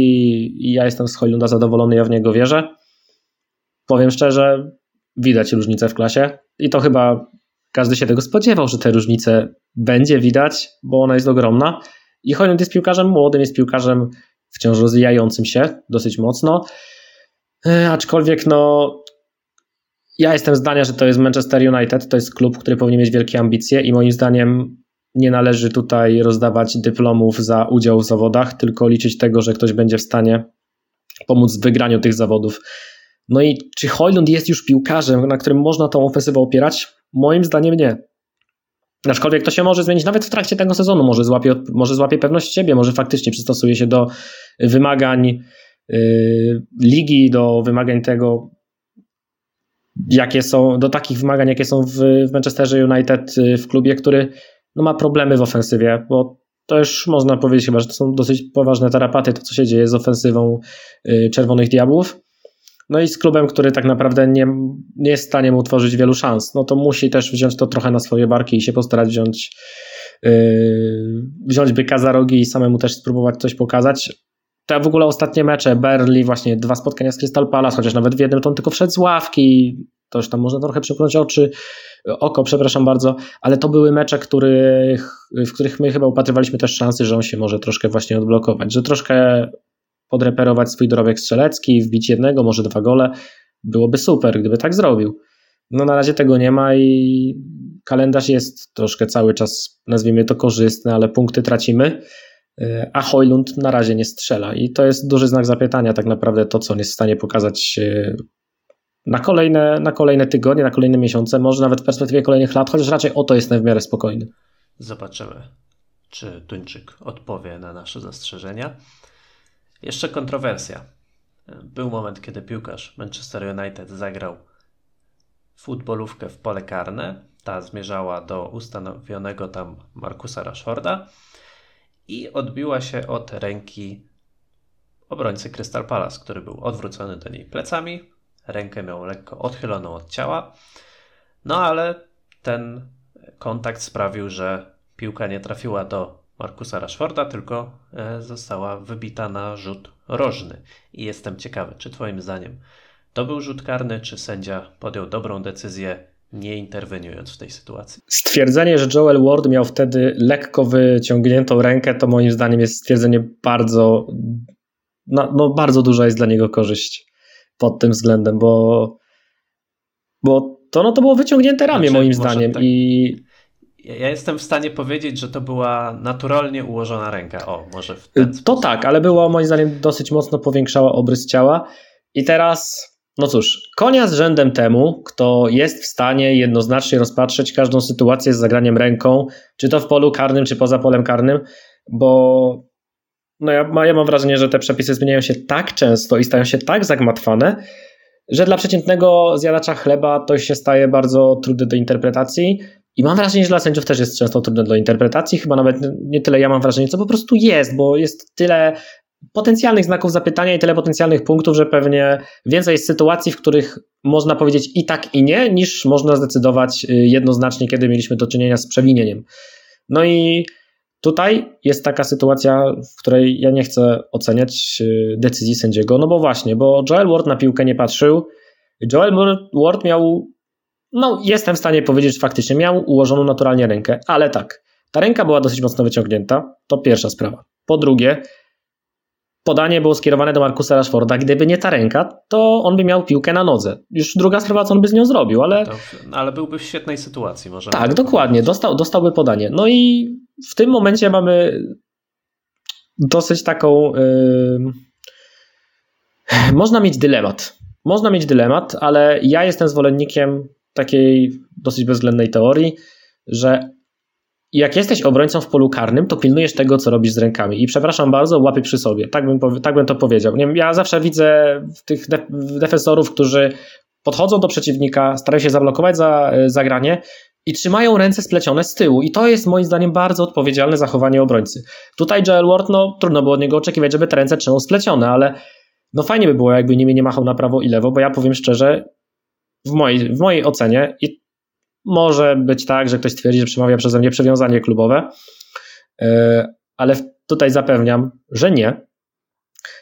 Speaker 2: i ja jestem z Hojlunda zadowolony, ja w niego wierzę. Powiem szczerze, widać różnicę w klasie i to chyba każdy się tego spodziewał, że te różnice będzie widać, bo ona jest ogromna. I Hojlund jest piłkarzem młodym, jest piłkarzem wciąż rozwijającym się dosyć mocno. E, aczkolwiek no ja jestem zdania, że to jest Manchester United, to jest klub, który powinien mieć wielkie ambicje i moim zdaniem nie należy tutaj rozdawać dyplomów za udział w zawodach, tylko liczyć tego, że ktoś będzie w stanie pomóc w wygraniu tych zawodów. No i czy Hojlund jest już piłkarzem, na którym można tą ofensywę opierać? Moim zdaniem nie. Aczkolwiek to się może zmienić nawet w trakcie tego sezonu. Może złapie, może złapie pewność siebie, może faktycznie przystosuje się do wymagań yy, ligi, do wymagań tego, jakie są, do takich wymagań, jakie są w, w Manchesterze United, yy, w klubie, który no, ma problemy w ofensywie, bo to już można powiedzieć chyba, że to są dosyć poważne tarapaty, to co się dzieje z ofensywą yy, Czerwonych Diabłów. No i z klubem, który tak naprawdę nie, nie jest w stanie mu tworzyć wielu szans, no to musi też wziąć to trochę na swoje barki i się postarać wziąć, yy, wziąć byka za rogi i samemu też spróbować coś pokazać. Te w ogóle ostatnie mecze, Berli, właśnie dwa spotkania z Crystal Palace, chociaż nawet w jednym to on tylko wszedł z ławki, to już tam można trochę przepchnąć oczy, oko, przepraszam bardzo, ale to były mecze, w których my chyba upatrywaliśmy też szansy, że on się może troszkę właśnie odblokować, że troszkę podreperować swój dorobek strzelecki, wbić jednego, może dwa gole. Byłoby super, gdyby tak zrobił. No na razie tego nie ma i kalendarz jest troszkę cały czas, nazwijmy to korzystny, ale punkty tracimy, a Hojlund na razie nie strzela i to jest duży znak zapytania tak naprawdę to, co on jest w stanie pokazać na kolejne, na kolejne tygodnie, na kolejne miesiące, może nawet w perspektywie kolejnych lat, chociaż raczej o to jestem w miarę spokojny.
Speaker 1: Zobaczymy, czy Tuńczyk odpowie na nasze zastrzeżenia. Jeszcze kontrowersja. Był moment, kiedy piłkarz Manchester United zagrał futbolówkę w pole karne. Ta zmierzała do ustanowionego tam Markusa Rashforda i odbiła się od ręki obrońcy Crystal Palace, który był odwrócony do niej plecami. Rękę miał lekko odchyloną od ciała. No ale ten kontakt sprawił, że piłka nie trafiła do Markusa Rashforda, tylko e, została wybita na rzut rożny. I jestem ciekawy, czy Twoim zdaniem to był rzut karny, czy sędzia podjął dobrą decyzję, nie interweniując w tej sytuacji?
Speaker 2: Stwierdzenie, że Joel Ward miał wtedy lekko wyciągniętą rękę, to moim zdaniem jest stwierdzenie bardzo, no, no bardzo duża jest dla niego korzyść pod tym względem, bo, bo to, no, to było wyciągnięte ramię znaczy, moim zdaniem tak... i
Speaker 1: ja jestem w stanie powiedzieć, że to była naturalnie ułożona ręka. O, może w ten
Speaker 2: To tak, ale była moim zdaniem dosyć mocno powiększała obrys ciała. I teraz, no cóż, konia z rzędem temu, kto jest w stanie jednoznacznie rozpatrzeć każdą sytuację z zagraniem ręką, czy to w polu karnym, czy poza polem karnym, bo no ja, ja mam wrażenie, że te przepisy zmieniają się tak często i stają się tak zagmatwane, że dla przeciętnego zjadacza chleba to się staje bardzo trudne do interpretacji, i mam wrażenie, że dla sędziów też jest często trudne do interpretacji. Chyba nawet nie tyle ja mam wrażenie, co po prostu jest, bo jest tyle potencjalnych znaków zapytania i tyle potencjalnych punktów, że pewnie więcej jest sytuacji, w których można powiedzieć i tak, i nie, niż można zdecydować y, jednoznacznie, kiedy mieliśmy do czynienia z przewinieniem. No i tutaj jest taka sytuacja, w której ja nie chcę oceniać y, decyzji sędziego, no bo właśnie, bo Joel Ward na piłkę nie patrzył. Joel Ward miał no, jestem w stanie powiedzieć, że faktycznie miał ułożoną naturalnie rękę, ale tak, ta ręka była dosyć mocno wyciągnięta, to pierwsza sprawa. Po drugie, podanie było skierowane do Markusa Rashforda. Gdyby nie ta ręka, to on by miał piłkę na nodze. Już druga sprawa, co on by z nią zrobił, ale.
Speaker 1: ale byłby w świetnej sytuacji, może.
Speaker 2: Tak, dokładnie. Dostał, dostałby podanie. No i w tym momencie mamy dosyć taką. Yy... Można mieć dylemat. Można mieć dylemat, ale ja jestem zwolennikiem takiej dosyć bezwzględnej teorii, że jak jesteś obrońcą w polu karnym, to pilnujesz tego, co robisz z rękami. I przepraszam bardzo, łapy przy sobie. Tak bym, tak bym to powiedział. Nie, ja zawsze widzę tych defensorów, którzy podchodzą do przeciwnika, starają się zablokować za, zagranie i trzymają ręce splecione z tyłu. I to jest moim zdaniem bardzo odpowiedzialne zachowanie obrońcy. Tutaj Joel Ward, no trudno było od niego oczekiwać, żeby te ręce trzymał splecione, ale no fajnie by było, jakby nimi nie machał na prawo i lewo, bo ja powiem szczerze, w mojej, w mojej ocenie, i może być tak, że ktoś stwierdzi, że przemawia przeze mnie przywiązanie klubowe, e, ale tutaj zapewniam, że nie.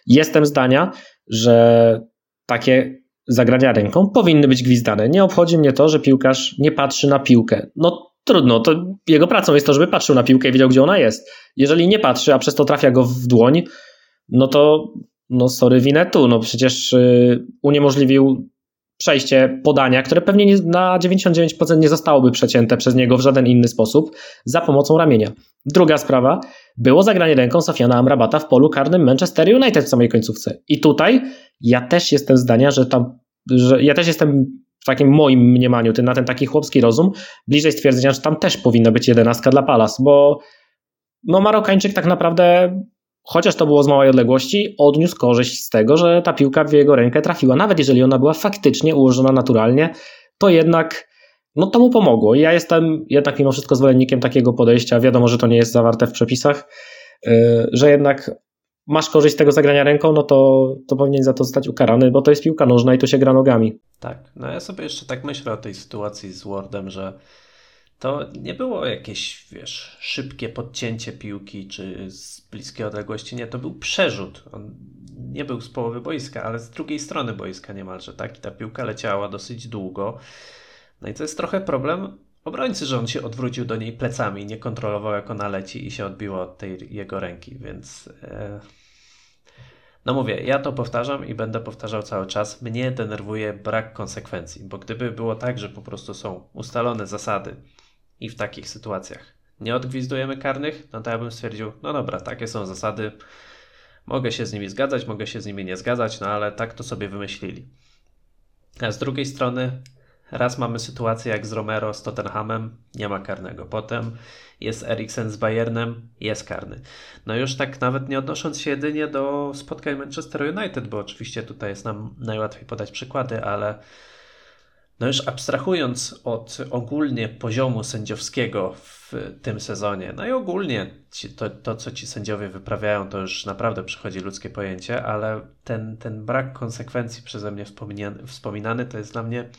Speaker 2: Jestem zdania, że takie zagrania ręką powinny być gwizdane. Nie obchodzi mnie to, że piłkarz nie patrzy na piłkę. No trudno, to jego pracą jest to, żeby patrzył na piłkę i wiedział, gdzie ona jest. Jeżeli nie patrzy, a przez to trafia go w dłoń, no to no sorry Winetu, no przecież yy, uniemożliwił przejście podania, które pewnie nie, na 99% nie zostałoby przecięte przez niego w żaden inny sposób za pomocą ramienia. Druga sprawa, było zagranie ręką Sofiana Amrabata w polu karnym Manchester United w samej końcówce. I tutaj ja też jestem zdania, że tam, że ja też jestem w takim moim mniemaniu, na ten taki chłopski rozum, bliżej stwierdzenia, że tam też powinna być jedenastka dla Palas, bo no Marokańczyk tak naprawdę chociaż to było z małej odległości, odniósł korzyść z tego, że ta piłka w jego rękę trafiła. Nawet jeżeli ona była faktycznie ułożona naturalnie, to jednak no to mu pomogło. Ja jestem jednak mimo wszystko zwolennikiem takiego podejścia. Wiadomo, że to nie jest zawarte w przepisach, yy, że jednak masz korzyść z tego zagrania ręką, no to, to powinien za to zostać ukarany, bo to jest piłka nożna i tu się gra nogami.
Speaker 1: Tak, no ja sobie jeszcze tak myślę o tej sytuacji z Wardem, że to nie było jakieś, wiesz, szybkie podcięcie piłki czy z bliskiej odległości. Nie, to był przerzut. On nie był z połowy boiska, ale z drugiej strony boiska niemalże, tak? I ta piłka leciała dosyć długo. No i to jest trochę problem obrońcy, że on się odwrócił do niej plecami, nie kontrolował jak ona leci i się odbiło od tej jego ręki, więc... E... No mówię, ja to powtarzam i będę powtarzał cały czas. Mnie denerwuje brak konsekwencji, bo gdyby było tak, że po prostu są ustalone zasady, i w takich sytuacjach nie odgwizdujemy karnych, no to ja bym stwierdził, no dobra, takie są zasady, mogę się z nimi zgadzać, mogę się z nimi nie zgadzać, no ale tak to sobie wymyślili. A z drugiej strony, raz mamy sytuację jak z Romero z Tottenhamem, nie ma karnego. Potem jest Eriksen z Bayernem, jest karny. No już tak nawet nie odnosząc się jedynie do spotkań Manchester United, bo oczywiście tutaj jest nam najłatwiej podać przykłady, ale no już abstrahując od ogólnie poziomu sędziowskiego w tym sezonie, no i ogólnie ci, to, to, co ci sędziowie wyprawiają, to już naprawdę przychodzi ludzkie pojęcie, ale ten, ten brak konsekwencji przeze mnie wspominany, wspominany to jest dla mnie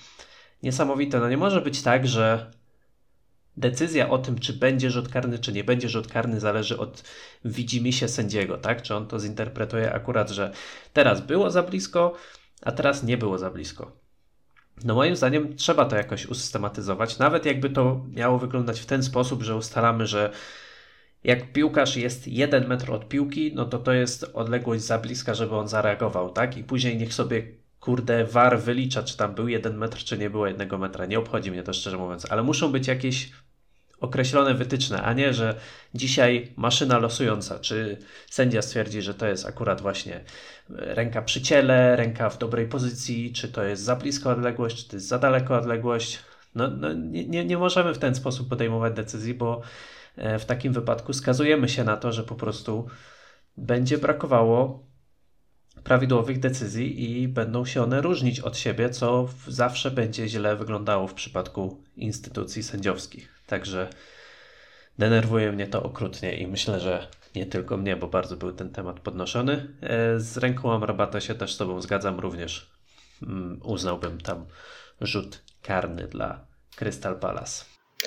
Speaker 1: niesamowite. No nie może być tak, że decyzja o tym, czy będzie rzut karny, czy nie będzie rzut karny, zależy od widzimisię sędziego, tak? Czy on to zinterpretuje akurat, że teraz było za blisko, a teraz nie było za blisko. No moim zdaniem trzeba to jakoś usystematyzować, nawet jakby to miało wyglądać w ten sposób, że ustalamy, że jak piłkarz jest jeden metr od piłki, no to to jest odległość za bliska, żeby on zareagował, tak? I później niech sobie kurde VAR wylicza, czy tam był jeden metr, czy nie było jednego metra. Nie obchodzi mnie to szczerze mówiąc, ale muszą być jakieś określone wytyczne, a nie, że dzisiaj maszyna losująca, czy sędzia stwierdzi, że to jest akurat właśnie ręka przy ciele, ręka w dobrej pozycji, czy to jest za bliska odległość, czy to jest za daleko odległość. No, no nie, nie, nie możemy w ten sposób podejmować decyzji, bo e, w takim wypadku skazujemy się na to, że po prostu będzie brakowało prawidłowych decyzji i będą się one różnić od siebie, co zawsze będzie źle wyglądało w przypadku instytucji sędziowskich. Także denerwuje mnie to okrutnie i myślę, że nie tylko mnie, bo bardzo był ten temat podnoszony. E, z ręką Amrabata się też z Tobą zgadzam również. Mm, uznałbym tam rzut karny dla Crystal Palace.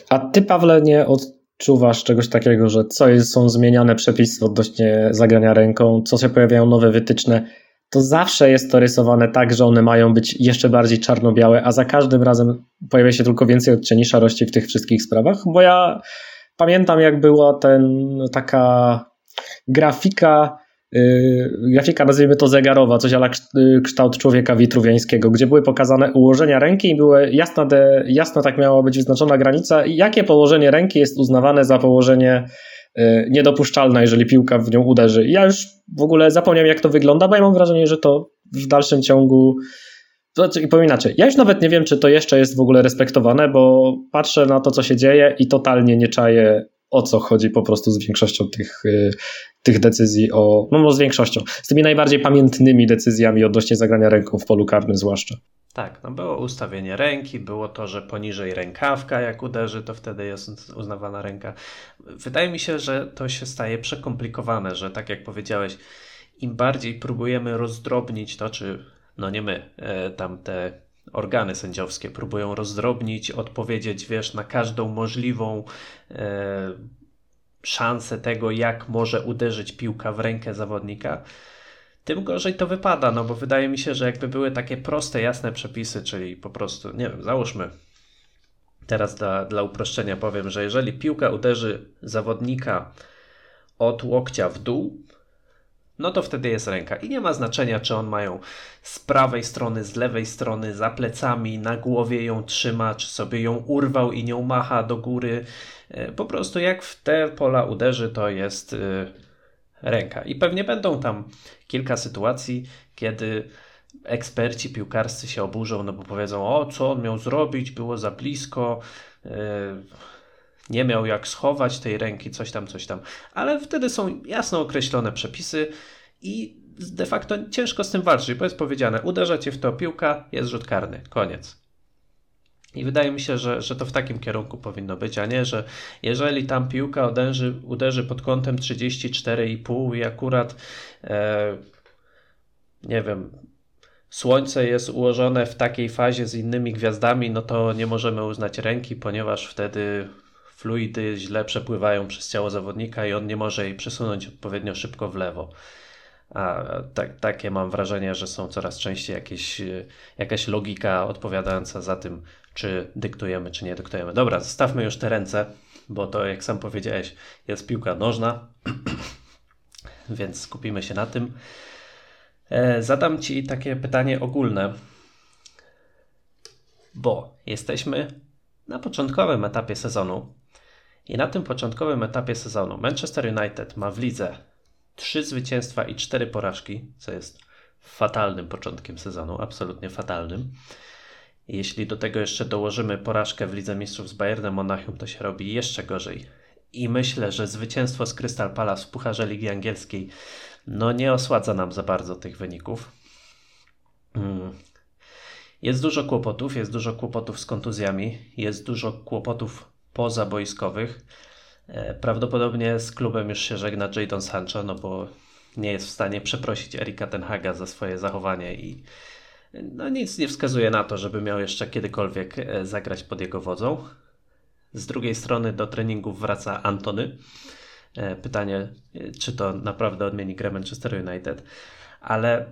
Speaker 2: A Ty, Pawle, nie odczuwasz czegoś takiego, że co jest, są zmieniane przepisy odnośnie zagrania ręką, co się pojawiają nowe wytyczne, to zawsze jest to rysowane tak, że one mają być jeszcze bardziej czarno-białe, a za każdym razem pojawia się tylko więcej odcieni szarości w tych wszystkich sprawach, bo ja pamiętam jak była ten taka grafika, yy, grafika nazwijmy to zegarowa, coś ala y, kształt człowieka witruwiańskiego, gdzie były pokazane ułożenia ręki i były jasno, de, jasno tak miała być wyznaczona granica, jakie położenie ręki jest uznawane za położenie yy, niedopuszczalne, jeżeli piłka w nią uderzy. I ja już w ogóle zapomniałem jak to wygląda, bo ja mam wrażenie, że to w dalszym ciągu to znaczy, powiem inaczej, ja już nawet nie wiem, czy to jeszcze jest w ogóle respektowane, bo patrzę na to, co się dzieje i totalnie nie czaję o co chodzi po prostu z większością tych, y, tych decyzji, o, no, no z większością, z tymi najbardziej pamiętnymi decyzjami odnośnie zagrania ręką w polu karnym zwłaszcza.
Speaker 1: Tak, no było ustawienie ręki, było to, że poniżej rękawka jak uderzy, to wtedy jest uznawana ręka. Wydaje mi się, że to się staje przekomplikowane, że tak jak powiedziałeś, im bardziej próbujemy rozdrobnić to, czy no nie my, e, tam te organy sędziowskie próbują rozdrobnić, odpowiedzieć, wiesz, na każdą możliwą e, szansę tego, jak może uderzyć piłka w rękę zawodnika, tym gorzej to wypada, no bo wydaje mi się, że jakby były takie proste, jasne przepisy, czyli po prostu, nie wiem, załóżmy, teraz dla, dla uproszczenia powiem, że jeżeli piłka uderzy zawodnika od łokcia w dół, no to wtedy jest ręka. I nie ma znaczenia, czy on mają z prawej strony, z lewej strony, za plecami, na głowie ją trzyma, czy sobie ją urwał i nią macha do góry. E, po prostu jak w te pola uderzy, to jest e, ręka. I pewnie będą tam kilka sytuacji, kiedy eksperci piłkarscy się oburzą, no bo powiedzą, o co on miał zrobić, było za blisko, e, nie miał jak schować tej ręki, coś tam, coś tam. Ale wtedy są jasno określone przepisy i de facto ciężko z tym walczyć, bo jest powiedziane, uderza cię w to piłka, jest rzut karny, koniec. I wydaje mi się, że, że to w takim kierunku powinno być, a nie, że jeżeli tam piłka uderzy, uderzy pod kątem 34,5 i akurat e, nie wiem, Słońce jest ułożone w takiej fazie z innymi gwiazdami, no to nie możemy uznać ręki, ponieważ wtedy fluidy źle przepływają przez ciało zawodnika i on nie może jej przesunąć odpowiednio szybko w lewo. A tak, takie mam wrażenie, że są coraz częściej jakieś, jakaś logika odpowiadająca za tym, czy dyktujemy, czy nie dyktujemy. Dobra, zostawmy już te ręce, bo to, jak sam powiedziałeś, jest piłka nożna, więc skupimy się na tym. E, zadam Ci takie pytanie ogólne, bo jesteśmy na początkowym etapie sezonu i na tym początkowym etapie sezonu Manchester United ma w lidze 3 zwycięstwa i 4 porażki, co jest fatalnym początkiem sezonu, absolutnie fatalnym. Jeśli do tego jeszcze dołożymy porażkę w Lidze Mistrzów z Bayernem Monachium, to się robi jeszcze gorzej. I myślę, że zwycięstwo z Crystal Palace w Pucharze Ligi Angielskiej no nie osładza nam za bardzo tych wyników. Hmm. Jest dużo kłopotów, jest dużo kłopotów z kontuzjami, jest dużo kłopotów pozaboiskowych. E, prawdopodobnie z klubem już się żegna Jadon Sancho, no bo nie jest w stanie przeprosić Erika Tenhaga za swoje zachowanie i no nic nie wskazuje na to, żeby miał jeszcze kiedykolwiek e, zagrać pod jego wodzą. Z drugiej strony do treningów wraca Antony. E, pytanie, czy to naprawdę odmieni grę Manchester United. Ale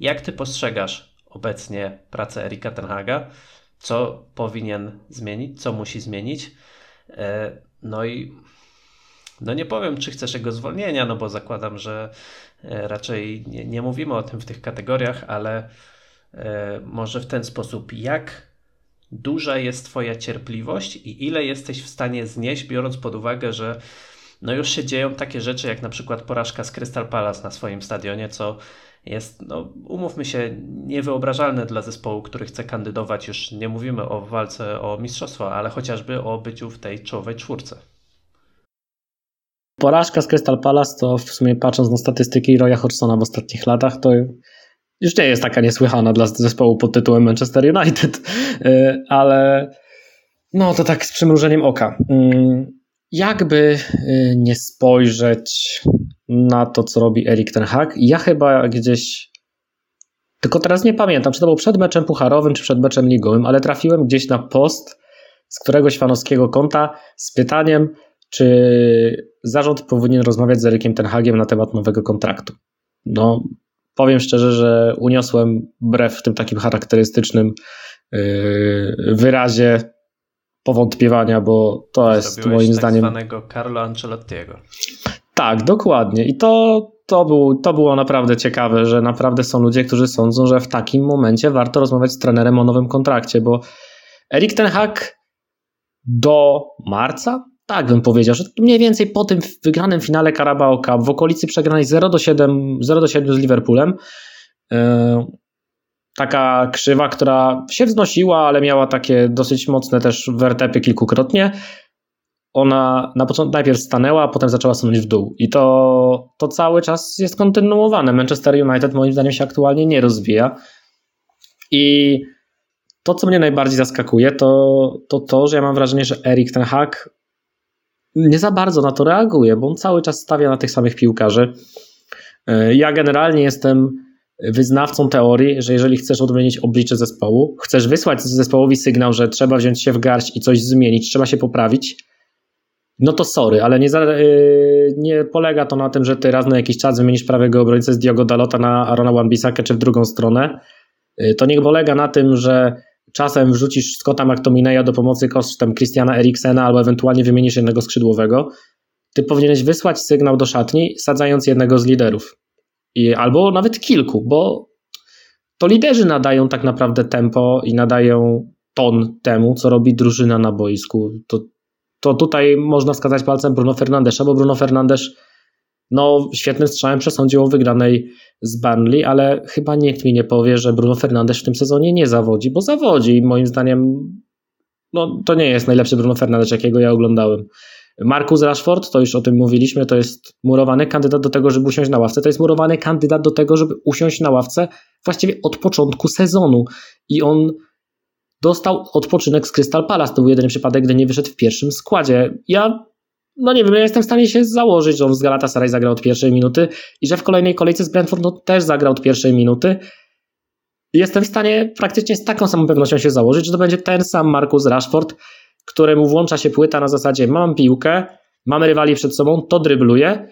Speaker 1: jak ty postrzegasz obecnie pracę Erika Tenhaga? Co powinien zmienić? Co musi zmienić? E, no i no nie powiem, czy chcesz jego zwolnienia, no bo zakładam, że e, raczej nie, nie mówimy o tym w tych kategoriach, ale e, może w ten sposób, jak duża jest Twoja cierpliwość i ile jesteś w stanie znieść, biorąc pod uwagę, że no już się dzieją takie rzeczy, jak na przykład porażka z Crystal Palace na swoim stadionie, co jest, no, umówmy się, niewyobrażalne dla zespołu, który chce kandydować. Już nie mówimy o walce o mistrzostwo, ale chociażby o byciu w tej czołowej czwórce.
Speaker 2: Porażka z Crystal Palace to w sumie patrząc na statystyki Roya Hodgsona w ostatnich latach, to już nie jest taka niesłychana dla zespołu pod tytułem Manchester United, y, ale no to tak z przymrużeniem oka. Mm, jakby y, nie spojrzeć na to, co robi Erik Ten Hag, ja chyba gdzieś tylko teraz nie pamiętam, czy to był przed meczem pucharowym, czy przed meczem ligowym, ale trafiłem gdzieś na post z któregoś fanowskiego konta z pytaniem, czy zarząd powinien rozmawiać z Erikiem Ten Hagiem na temat nowego kontraktu. No, powiem szczerze, że uniosłem brew w tym takim charakterystycznym yy, wyrazie powątpiewania, bo to jest moim
Speaker 1: tak
Speaker 2: zdaniem.
Speaker 1: zwanego Carlo Ancelottiego.
Speaker 2: Tak, dokładnie. I to, to, był, to było naprawdę ciekawe, że naprawdę są ludzie, którzy sądzą, że w takim momencie warto rozmawiać z trenerem o nowym kontrakcie, bo Erik Ten Hag do marca, tak bym powiedział, że mniej więcej po tym wygranym finale Carabao Cup w okolicy przegranej 0 do 7, 0 do 7 z Liverpoolem, yy, taka krzywa, która się wznosiła, ale miała takie dosyć mocne też wertepy kilkukrotnie. ona na początku najpierw stanęła, a potem zaczęła sunąć w dół. I to, to cały czas jest kontynuowane. Manchester United moim zdaniem się aktualnie nie rozwija. I to, co mnie najbardziej zaskakuje, to to, to że ja mam wrażenie, że Erik ten Hag nie za bardzo na to reaguje, bo on cały czas stawia na tych samych piłkarzy. E, ja generalnie jestem wyznawcą teorii, że jeżeli chcesz odmienić oblicze zespołu, chcesz wysłać zespołowi sygnał, że trzeba wziąć się w garść i coś zmienić, trzeba się poprawić, no to sorry, ale nie, za, yy, nie polega to na tym, że ty raz na jakiś czas wymienisz prawego obrońcę z Diogo Dalota na Arona Wan-Bissakę czy w drugą stronę. Yy, to nie polega na tym, że czasem wrzucisz Scotta McTominaya do pomocy kosztem Christiana Eriksena albo ewentualnie wymienisz jednego skrzydłowego. Ty powinieneś wysłać sygnał do szatni, sadzając jednego z liderów. I, albo nawet kilku, bo to liderzy nadają tak naprawdę tempo i nadają ton temu, co robi drużyna na boisku. To, to tutaj można wskazać palcem Bruno Fernandesza, bo Bruno Fernandes no, świetnym strzałem przesądził o wygranej z Burnley, ale chyba nikt mi nie powie, że Bruno Fernandes w tym sezonie nie zawodzi, bo zawodzi i moim zdaniem no, to nie jest najlepszy Bruno Fernandes, jakiego ja oglądałem. Marcus Rashford, to już o tym mówiliśmy, to jest murowany kandydat do tego, żeby usiąść na ławce. To jest murowany kandydat do tego, żeby usiąść na ławce właściwie od początku sezonu. I on dostał odpoczynek z Crystal Palace. To był jedyny przypadek, gdy nie wyszedł w pierwszym składzie. Ja, no nie wiem, ja jestem w stanie się założyć, że on z Galatasaray zagrał od pierwszej minuty i że w kolejnej kolejce z Brentford no, też zagrał od pierwszej minuty. Jestem w stanie praktycznie z taką samą pewnością się założyć, że to będzie ten sam Marcus Rashford, któremu włącza się płyta na zasadzie mam piłkę, mamy rywali przed sobą, to drybluję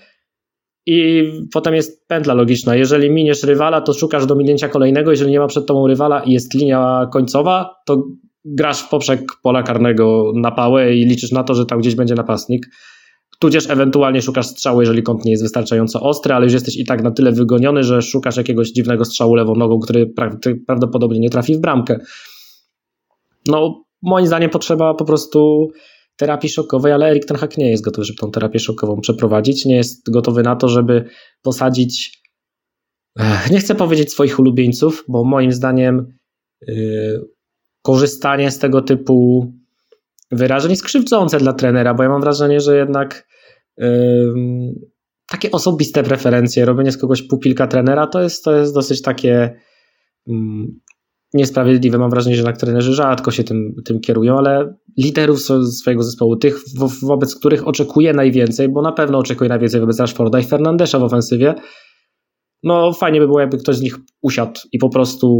Speaker 2: i potem jest pętla logiczna. Jeżeli miniesz rywala, to szukasz do minięcia kolejnego, jeżeli nie ma przed tobą rywala i jest linia końcowa, to grasz w poprzek pola karnego na pałę i liczysz na to, że tam gdzieś będzie napastnik. Tudzież ewentualnie szukasz strzału, jeżeli kąt nie jest wystarczająco ostry, ale już jesteś i tak na tyle wygoniony, że szukasz jakiegoś dziwnego strzału lewą nogą, który prawdopodobnie nie trafi w bramkę. No, moim zdaniem potrzeba po prostu terapii szokowej, ale Erik ten Hag nie jest gotowy, żeby tą terapię szokową przeprowadzić. Nie jest gotowy na to, żeby posadzić, nie chcę powiedzieć swoich ulubieńców, bo moim zdaniem yy, korzystanie z tego typu wyrażeń jest krzywdzące dla trenera, bo ja mam wrażenie, że jednak takie osobiste preferencje, robienie z kogoś pupilka trenera, to jest, to jest dosyć takie niesprawiedliwe. Mam wrażenie, że jednak trenerzy rzadko się tym, tym kierują, ale liderów swojego zespołu, tych wo wobec których oczekuje najwięcej, bo na pewno oczekuje najwięcej wobec Rashforda i Fernandesza w ofensywie, no fajnie by było, jakby ktoś z nich usiadł i po prostu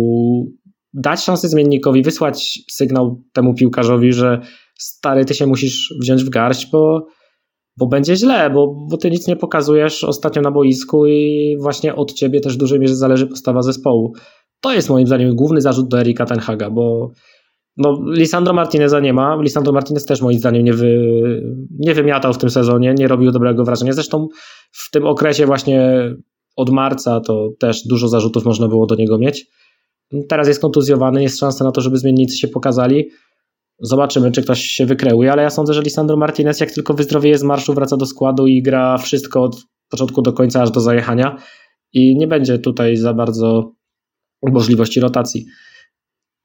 Speaker 2: dać szansę zmiennikowi, wysłać sygnał temu piłkarzowi, że stary, ty się musisz wziąć w garść, bo, bo będzie źle, bo, bo ty nic nie pokazujesz ostatnio na boisku i właśnie od ciebie też w dużej mierze zależy postawa zespołu. To jest moim zdaniem główny zarzut do Erika Tenhaga, bo no, Lisandro Martineza nie ma. Lisandro Martinez też moim zdaniem nie, wy, nie wymiatał w tym sezonie, nie robił dobrego wrażenia. Zresztą w tym okresie właśnie od marca to też dużo zarzutów można było do niego mieć. Teraz jest kontuzjowany, jest szansa na to, żeby zmiennicy się pokazali. Zobaczymy, czy ktoś się wykreuje, ale ja sądzę, że Lisandro Martinez jak tylko wyzdrowieje z marszu, wraca do składu i gra wszystko od początku do końca, aż do zajechania i nie będzie tutaj za bardzo możliwości rotacji.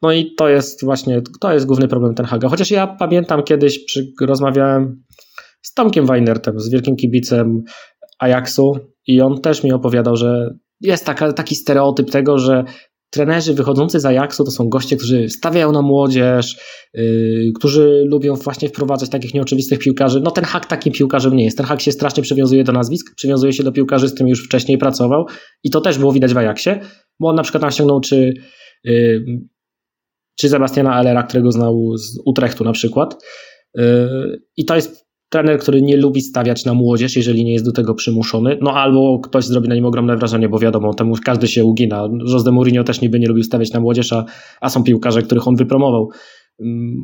Speaker 2: No i to jest właśnie, to jest główny problem Ten Haga. Chociaż ja pamiętam kiedyś, przy, rozmawiałem z Tomkiem Weinertem, z wielkim kibicem Ajaxu i on też mi opowiadał, że jest taka, taki stereotyp tego, że trenerzy wychodzący z Ajaxu to są goście, którzy stawiają na młodzież, yy, którzy lubią właśnie wprowadzać takich nieoczywistych piłkarzy. No ten hak takim piłkarzem nie jest. Ten hak się strasznie przywiązuje do nazwisk, przywiązuje się do piłkarzy, z którymi już wcześniej pracował i to też było widać w Ajaxie, bo on na przykład naściągnął czy, yy, czy Sebastiana Allera, którego znał z Utrechtu na przykład. Yy, I to jest trener, który nie lubi stawiać na młodzież, jeżeli nie jest do tego przymuszony, no albo ktoś zrobi na nim ogromne wrażenie, bo wiadomo, temu każdy się ugina. Jose Mourinho też niby nie lubił stawiać na młodzież, a, a są piłkarze, których on wypromował. Mm,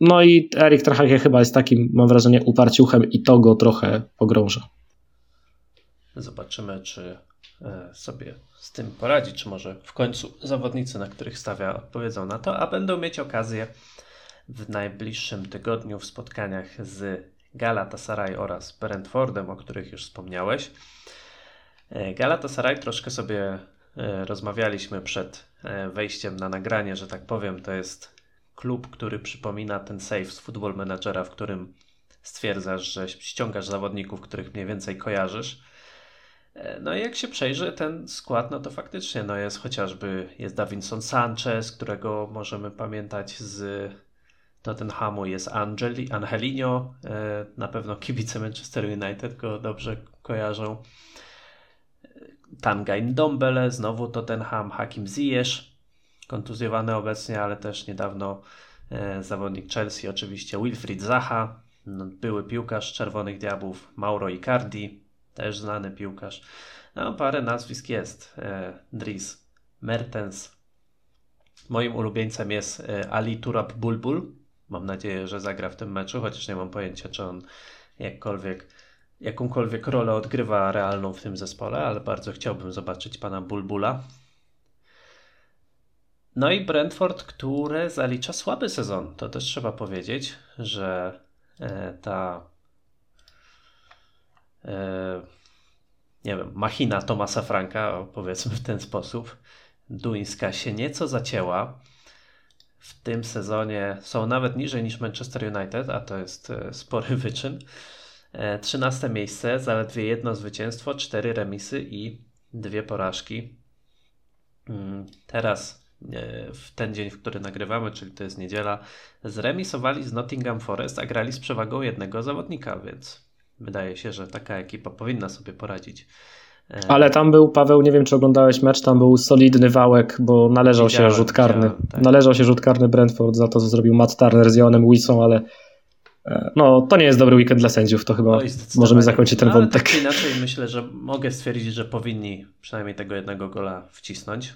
Speaker 2: no i Erik trochę chyba jest takim, mam wrażenie, uparciuchem i to go trochę pogrąża.
Speaker 1: Zobaczymy, czy e, sobie z tym poradzi, czy może w końcu zawodnicy, na których stawia, odpowiedzą na to, a będą mieć okazję w najbliższym tygodniu w spotkaniach z Galatasaray oraz Brentfordem, o których już wspomniałeś. E, Galatasaray troszkę sobie e, rozmawialiśmy przed e, wejściem na nagranie, że tak powiem, to jest klub, który przypomina ten save z Football Managera, w którym stwierdzasz, że ściągasz zawodników, których mniej więcej kojarzysz. No i jak się przejrzy ten skład, no to faktycznie no jest chociażby jest Davinson Sanchez, którego możemy pamiętać z Tottenhamu, jest Angeli, Angelino, e, na pewno kibice Manchester United go dobrze kojarzą. Tangain Dombele, znowu Tottenham, Hakim Ziyech, kontuzjowany obecnie, ale też niedawno e, zawodnik Chelsea, oczywiście Wilfried Zaha, no, były piłkarz Czerwonych Diabłów, Mauro Icardi, też znany piłkarz. No, parę nazwisk jest. E, Dries Mertens. Moim ulubieńcem jest e, Ali Turab Bulbul. Mam nadzieję, że zagra w tym meczu, chociaż nie mam pojęcia, czy on jakkolwiek, jakąkolwiek rolę odgrywa realną w tym zespole, ale bardzo chciałbym zobaczyć pana Bulbula. No i Brentford, które zalicza słaby sezon. To też trzeba powiedzieć, że e, ta e, nie wiem, machina Tomasa Franka, powiedzmy w ten sposób, duńska się nieco zacięła. W tym sezonie są nawet niżej niż Manchester United, a to jest e, spory wyczyn. 13 miejsce, zaledwie jedno zwycięstwo, cztery remisy i dwie porażki. Mm, teraz w ten dzień, w który nagrywamy, czyli to jest niedziela, zremisowali z Nottingham Forest, a grali z przewagą jednego zawodnika, więc wydaje się, że taka ekipa powinna sobie poradzić.
Speaker 2: E, Ale tam był, Paweł, nie wiem czy oglądałeś mecz, tam był solidny wałek, bo należał się rzut karny. Tak. Należał się rzut karny Brentford za to, co zrobił Matt Turner z Jonem Wilson, ale e, no, to nie jest dobry weekend dla sędziów, to chyba no możemy zakończyć ten wątek.
Speaker 1: Tak inaczej myślę, że mogę stwierdzić, że powinni przynajmniej tego jednego gola wcisnąć.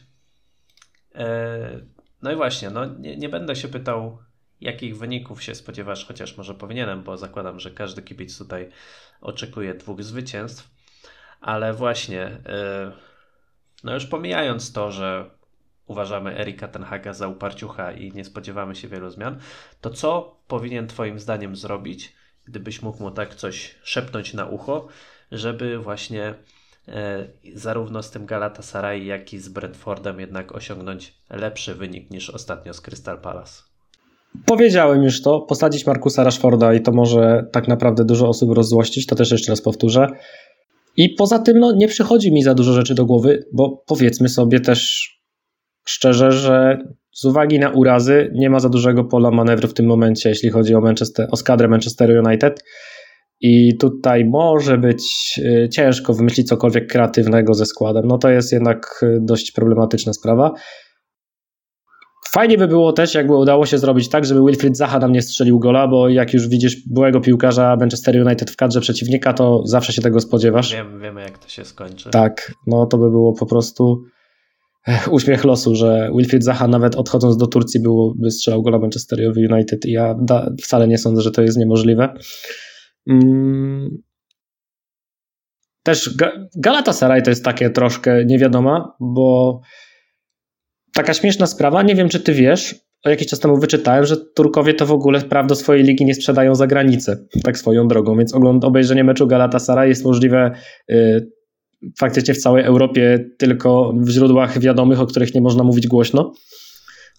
Speaker 1: E, no i właśnie, no nie, nie będę się pytał, jakich wyników się spodziewasz, chociaż może powinienem, bo zakładam, że każdy kibic tutaj oczekuje dwóch zwycięstw. Ale właśnie, e, no już pomijając to, że uważamy Erika Tenhaga za uparciucha i nie spodziewamy się wielu zmian, to co powinien Twoim zdaniem zrobić, gdybyś mógł mu tak coś szepnąć na ucho, żeby właśnie E, zarówno z tym Galatasaray, jak i z Brentfordem jednak osiągnąć lepszy wynik niż ostatnio z Crystal Palace.
Speaker 2: Powiedziałem już to, posadzić Markusa Rashforda i to może tak naprawdę dużo osób rozzłościć, to też jeszcze raz powtórzę. I poza tym no, nie przychodzi mi za dużo rzeczy do głowy, bo powiedzmy sobie też szczerze, że z uwagi na urazy nie ma za dużego pola manewru w tym momencie, jeśli chodzi o, Manchester, o skadrę Manchester United. I tutaj może być y, ciężko wymyślić cokolwiek kreatywnego ze składem. No to jest jednak y, dość problematyczna sprawa. Fajnie by było też, jakby udało się zrobić tak, żeby Wilfried Zaha nam nie strzelił gola, bo jak już widzisz byłego piłkarza Manchester United w kadrze przeciwnika, to zawsze się tego spodziewasz.
Speaker 1: Wiem, wiemy, jak to się skończy.
Speaker 2: Tak, no to by było po prostu uśmiech losu, że Wilfried Zaha nawet odchodząc do Turcji byłoby strzelał gola Manchesterowi United i ja wcale nie sądzę, że to jest niemożliwe. Mm. Też Galatasaray to jest takie troszkę niewiadoma, bo taka śmieszna sprawa, nie wiem czy ty wiesz, jakiś czas temu wyczytałem, że Turkowie to w ogóle praw do swojej ligi nie sprzedają za granicę, tak swoją drogą, więc ogląd obejrzenie meczu Galatasaray jest możliwe y, faktycznie w całej Europie tylko w źródłach wiadomych, o których nie można mówić głośno.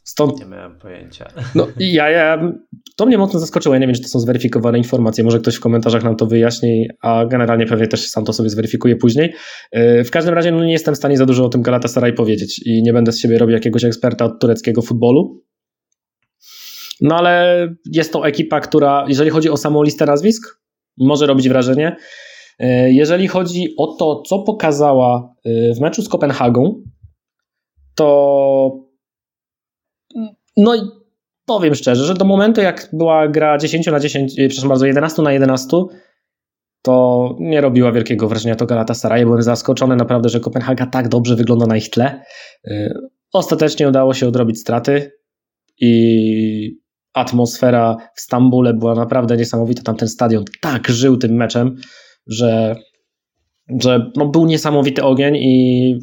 Speaker 1: Stąd... Nie miałem pojęcia.
Speaker 2: No ja, ja, to mnie mocno zaskoczyło. Ja nie wiem, czy to są zweryfikowane informacje. Może ktoś w komentarzach nam to wyjaśni, a generalnie pewnie też sam to sobie zweryfikuje później. E, w każdym razie no, nie jestem w stanie za dużo o tym Galatasaray powiedzieć i nie będę z siebie robił jakiegoś eksperta od tureckiego futbolu. No ale jest to ekipa, która, jeżeli chodzi o samą listę nazwisk, może robić wrażenie. E, jeżeli chodzi o to, co pokazała e, w meczu z Kopenhagą, to no i powiem szczerze, że do momentu jak była gra 10 na 10, e, przepraszam bardzo, 11 na 11, to nie robiła wielkiego wrażenia to Galatasaray. Byłem zaskoczony naprawdę, że Kopenhaga tak dobrze wygląda na ich tle. E, ostatecznie udało się odrobić straty i atmosfera w Stambule była naprawdę niesamowita. Tam ten stadion tak żył tym meczem, że, że no był niesamowity ogień i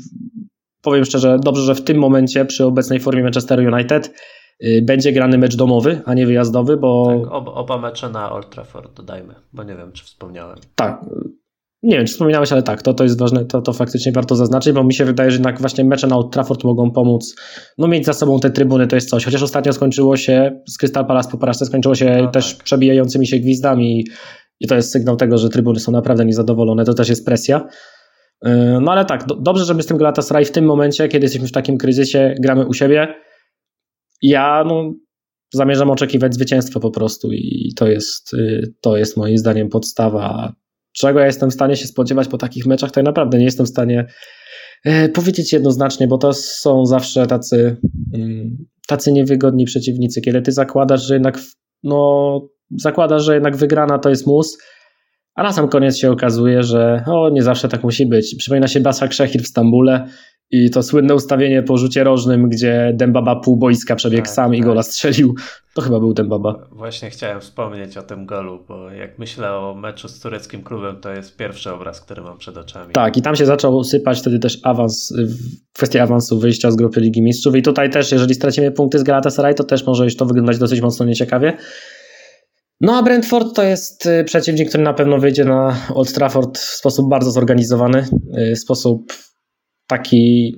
Speaker 2: powiem szczerze, dobrze, że w tym momencie przy obecnej formie Manchester United Y, będzie grany mecz domowy, a nie wyjazdowy, bo...
Speaker 1: Tak, oba, oba mecze na Old Trafford dodajmy, bo nie wiem, czy wspomniałem.
Speaker 2: Tak. nie wiem, czy wspominałeś, ale tak, to, to jest ważne, to, to faktycznie warto zaznaczyć, bo mi się wydaje, że jednak właśnie mecze na Old Trafford mogą pomóc, no mieć za sobą te trybuny to jest coś, chociaż ostatnio skończyło się z Crystal Palace po porażce, skończyło się no, też tak. przebijającymi się gwizdami i to jest sygnał tego, że trybuny są naprawdę niezadowolone, to też jest presja. Yy, no ale tak, do, dobrze, żeby z tym Galatasaray w tym momencie, kiedy jesteśmy w takim kryzysie, gramy u siebie. Ja no, zamierzam oczekiwać zwycięstwa po prostu i to jest, yy, to jest moim zdaniem podstawa. Czego ja jestem w stanie się spodziewać po takich meczach, to ja naprawdę nie jestem w stanie e, powiedzieć jednoznacznie, bo to są zawsze tacy, mm, tacy niewygodni przeciwnicy, kiedy ty zakładasz, że jednak no, zakładasz, że jednak wygrana to jest mus, a na sam koniec się okazuje, że o, nie zawsze tak musi być. Przypomina się Basa Krzechir w Stambule, i to słynne ustawienie po rzucie rożnym, gdzie Dembaba pół boiska przebiegł tak, sam tak. i gola strzelił, to chyba był Dembaba.
Speaker 1: Właśnie chciałem wspomnieć o tym golu, bo jak myślę o meczu z tureckim klubem, to jest pierwszy obraz, który mam przed oczami.
Speaker 2: Tak, i tam się zaczął sypać wtedy też awans, kwestia awansu wyjścia z grupy Ligi Mistrzów i tutaj też, jeżeli stracimy punkty z Galatasaray, to też może już to wyglądać dosyć mocno nieciekawie. No a Brentford to jest y, przeciwnik, który na pewno wyjdzie na Old Trafford w sposób bardzo zorganizowany, y, w sposób taki,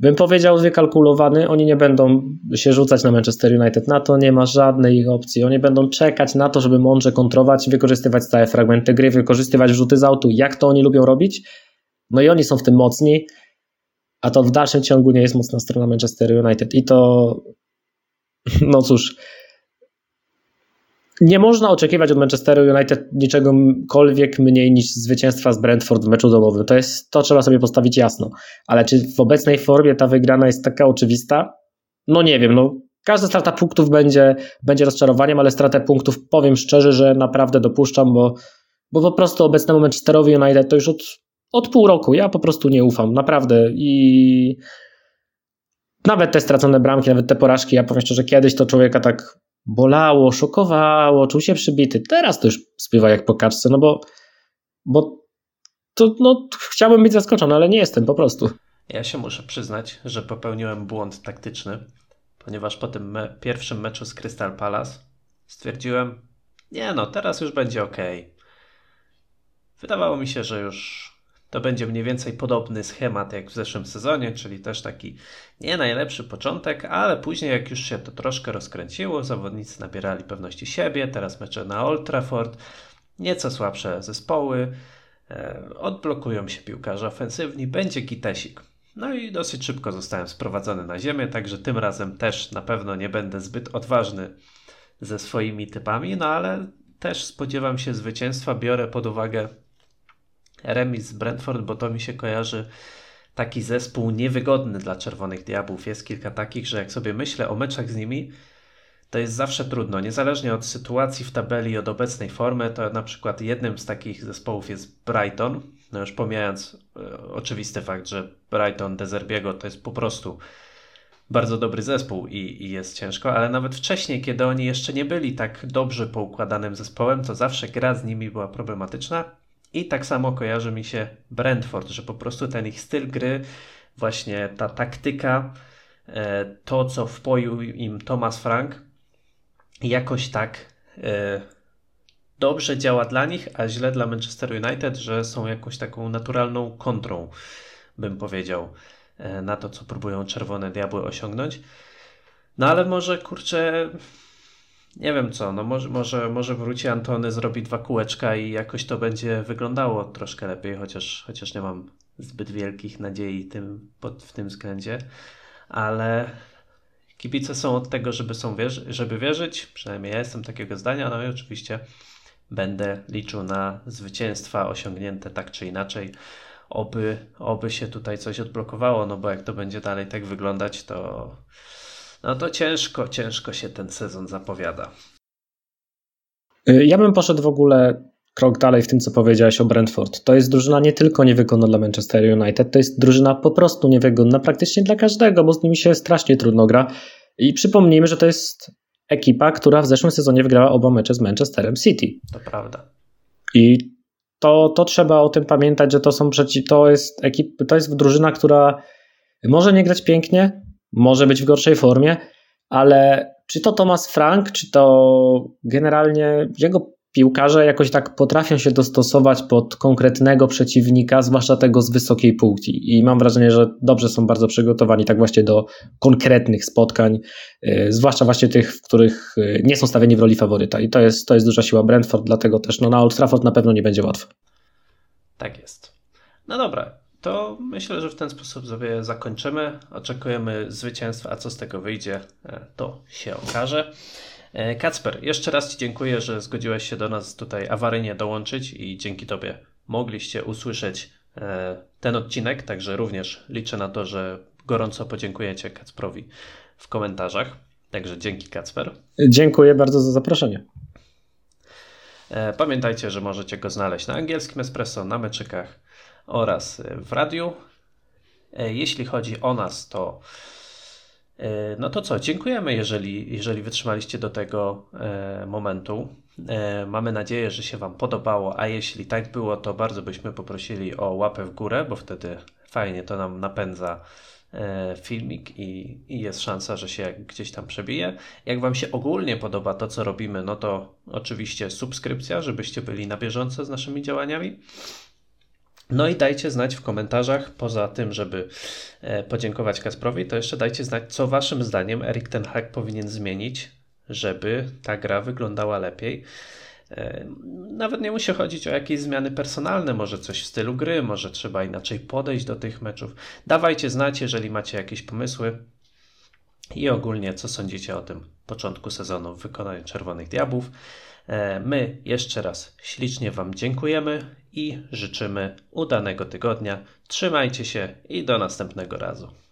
Speaker 2: bym powiedział, wykalkulowany. Oni nie będą się rzucać na Manchester United. Na to nie ma żadnej ich opcji. Oni będą czekać na to, żeby mądrze kontrować, wykorzystywać stałe fragmenty gry, wykorzystywać rzuty z autu, jak to oni lubią robić. No i oni są w tym mocni, a to w dalszym ciągu nie jest mocna strona Manchester United. I to, no cóż, nie można oczekiwać od Manchesteru United niczegokolwiek mniej niż zwycięstwa z Brentford w meczu domowym. To jest to trzeba sobie postawić jasno. Ale czy w obecnej formie ta wygrana jest taka oczywista? No nie wiem, no każda strata punktów będzie, będzie rozczarowaniem, ale stratę punktów powiem szczerze, że naprawdę dopuszczam, bo, bo po prostu obecnemu Manchesterowi United to już od, od pół roku ja po prostu nie ufam, naprawdę i nawet te stracone bramki, nawet te porażki, ja powiem szczerze, kiedyś to człowieka tak bolało, szokowało, czuł się przybity. Teraz to już spływa jak po kaczce, no bo, bo to, no, chciałbym być zaskoczony, ale nie jestem po prostu.
Speaker 1: Ja się muszę przyznać, że popełniłem błąd taktyczny, ponieważ po tym me pierwszym meczu z Crystal Palace stwierdziłem, nie no, teraz już będzie ok. Wydawało mi się, że już to będzie mniej więcej podobny schemat jak w zeszłym sezonie, czyli też taki nie najlepszy początek, ale później jak już się to troszkę rozkręciło, zawodnicy nabierali pewności siebie, teraz mecze na Old Trafford, nieco słabsze zespoły, e, odblokują się piłkarze ofensywni, będzie gitesik. No i dosyć szybko zostałem sprowadzony na ziemię, także tym razem też na pewno nie będę zbyt odważny ze swoimi typami, no ale też spodziewam się zwycięstwa, biorę pod uwagę remis z Brentford, bo to mi się kojarzy taki zespół niewygodny dla Czerwonych Diabłów. Jest kilka takich, że jak sobie myślę o meczach z nimi, to jest zawsze trudno. Niezależnie od sytuacji w tabeli od obecnej formy, to na przykład jednym z takich zespołów jest Brighton. No już pomijając e, oczywisty fakt, że Brighton Dezerbiego to jest po prostu bardzo dobry zespół i, i, jest ciężko, ale nawet wcześniej, kiedy oni jeszcze nie byli tak dobrze poukładanym zespołem, to zawsze gra z nimi była problematyczna. I tak samo kojarzy mi się Brentford, że po prostu ten ich styl gry, właśnie ta taktyka, e, to co wpoił im Thomas Frank, jakoś tak e, dobrze działa dla nich, a źle dla Manchester United, że są jakąś taką naturalną kontrą, bym powiedział, e, na to, co próbują Czerwone Diabły osiągnąć. No ale może kurczę, nie wiem co, no może, może, może wróci Antony, zrobi dwa kółeczka i jakoś to będzie wyglądało troszkę lepiej, chociaż, chociaż nie mam zbyt wielkich nadziei tym, pod, w tym względzie, ale kibice są od tego, żeby, są wierzy, żeby wierzyć, przynajmniej ja jestem takiego zdania, no i oczywiście będę liczył na zwycięstwa osiągnięte tak czy inaczej. Oby, oby się tutaj coś odblokowało, no bo jak to będzie dalej tak wyglądać, to no to ciężko, ciężko się ten sezon zapowiada.
Speaker 2: Y, ja bym poszedł w ogóle krok dalej w tym, co powiedziałeś o Brentford. To jest drużyna nie tylko niewygodna dla Manchester United, to jest drużyna po prostu niewygodna praktycznie dla każdego, bo z nimi się strasznie trudno gra. I przypomnijmy, że to jest ekipa, która w zeszłym sezonie wygrała oba mecze z Manchesterem City.
Speaker 1: To prawda.
Speaker 2: I to, to trzeba o tym pamiętać, że to są przeci- to jest ekip, to jest drużyna, która może nie grać pięknie, może być w gorszej formie, ale czy to Thomas Frank, czy to generalnie jego piłkarze jakoś tak potrafią się dostosować pod konkretnego przeciwnika, zwłaszcza tego z wysokiej półki. I mam wrażenie, że dobrze są bardzo przygotowani tak właśnie do konkretnych spotkań, yy, zwłaszcza właśnie tych, w których yy, nie są stawieni w roli faworyta. I to jest, to jest duża siła Brentford, dlatego też no, na Old Trafford na pewno nie będzie łatwo.
Speaker 1: Tak jest. No dobra, to myślę, że w ten sposób sobie zakończymy. Oczekujemy zwycięstwa, a co z tego wyjdzie, e, to się okaże. E, Kacper, jeszcze raz Ci dziękuję, że zgodziłeś się do nas tutaj awaryjnie dołączyć i dzięki Tobie mogliście usłyszeć e, ten odcinek, także również liczę na to, że gorąco podziękujecie Kacprowi w komentarzach. Także dzięki Kacper.
Speaker 2: Dziękuję bardzo za zaproszenie.
Speaker 1: Pamiętajcie, że możecie go znaleźć na angielskim espresso, na meczykach oraz w radiu. Jeśli chodzi o nas, to E, no to co, dziękujemy, jeżeli, jeżeli wytrzymaliście do tego e, momentu. E, mamy nadzieję, że się Wam podobało, a jeśli tak było, to bardzo byśmy poprosili o łapę w górę, bo wtedy fajnie to nam napędza filmik i, i jest szansa, że się gdzieś tam przebije. Jak Wam się ogólnie podoba to, co robimy, no to oczywiście subskrypcja, żebyście byli na bieżąco z naszymi działaniami. No i dajcie znać w komentarzach, poza tym, żeby e, podziękować Kasprowi, to jeszcze dajcie znać, co waszym zdaniem Erik Ten Hag powinien zmienić, żeby ta gra wyglądała lepiej. E, nawet nie musi chodzić o jakieś zmiany personalne, może coś w stylu gry, może trzeba inaczej podejść do tych meczów. Dawajcie znać, jeżeli macie jakieś pomysły i ogólnie, co sądzicie o tym początku sezonu w wykonaniu Czerwonych Diabłów. E, my jeszcze raz ślicznie Wam dziękujemy i życzymy udanego tygodnia. Trzymajcie się i do następnego razu.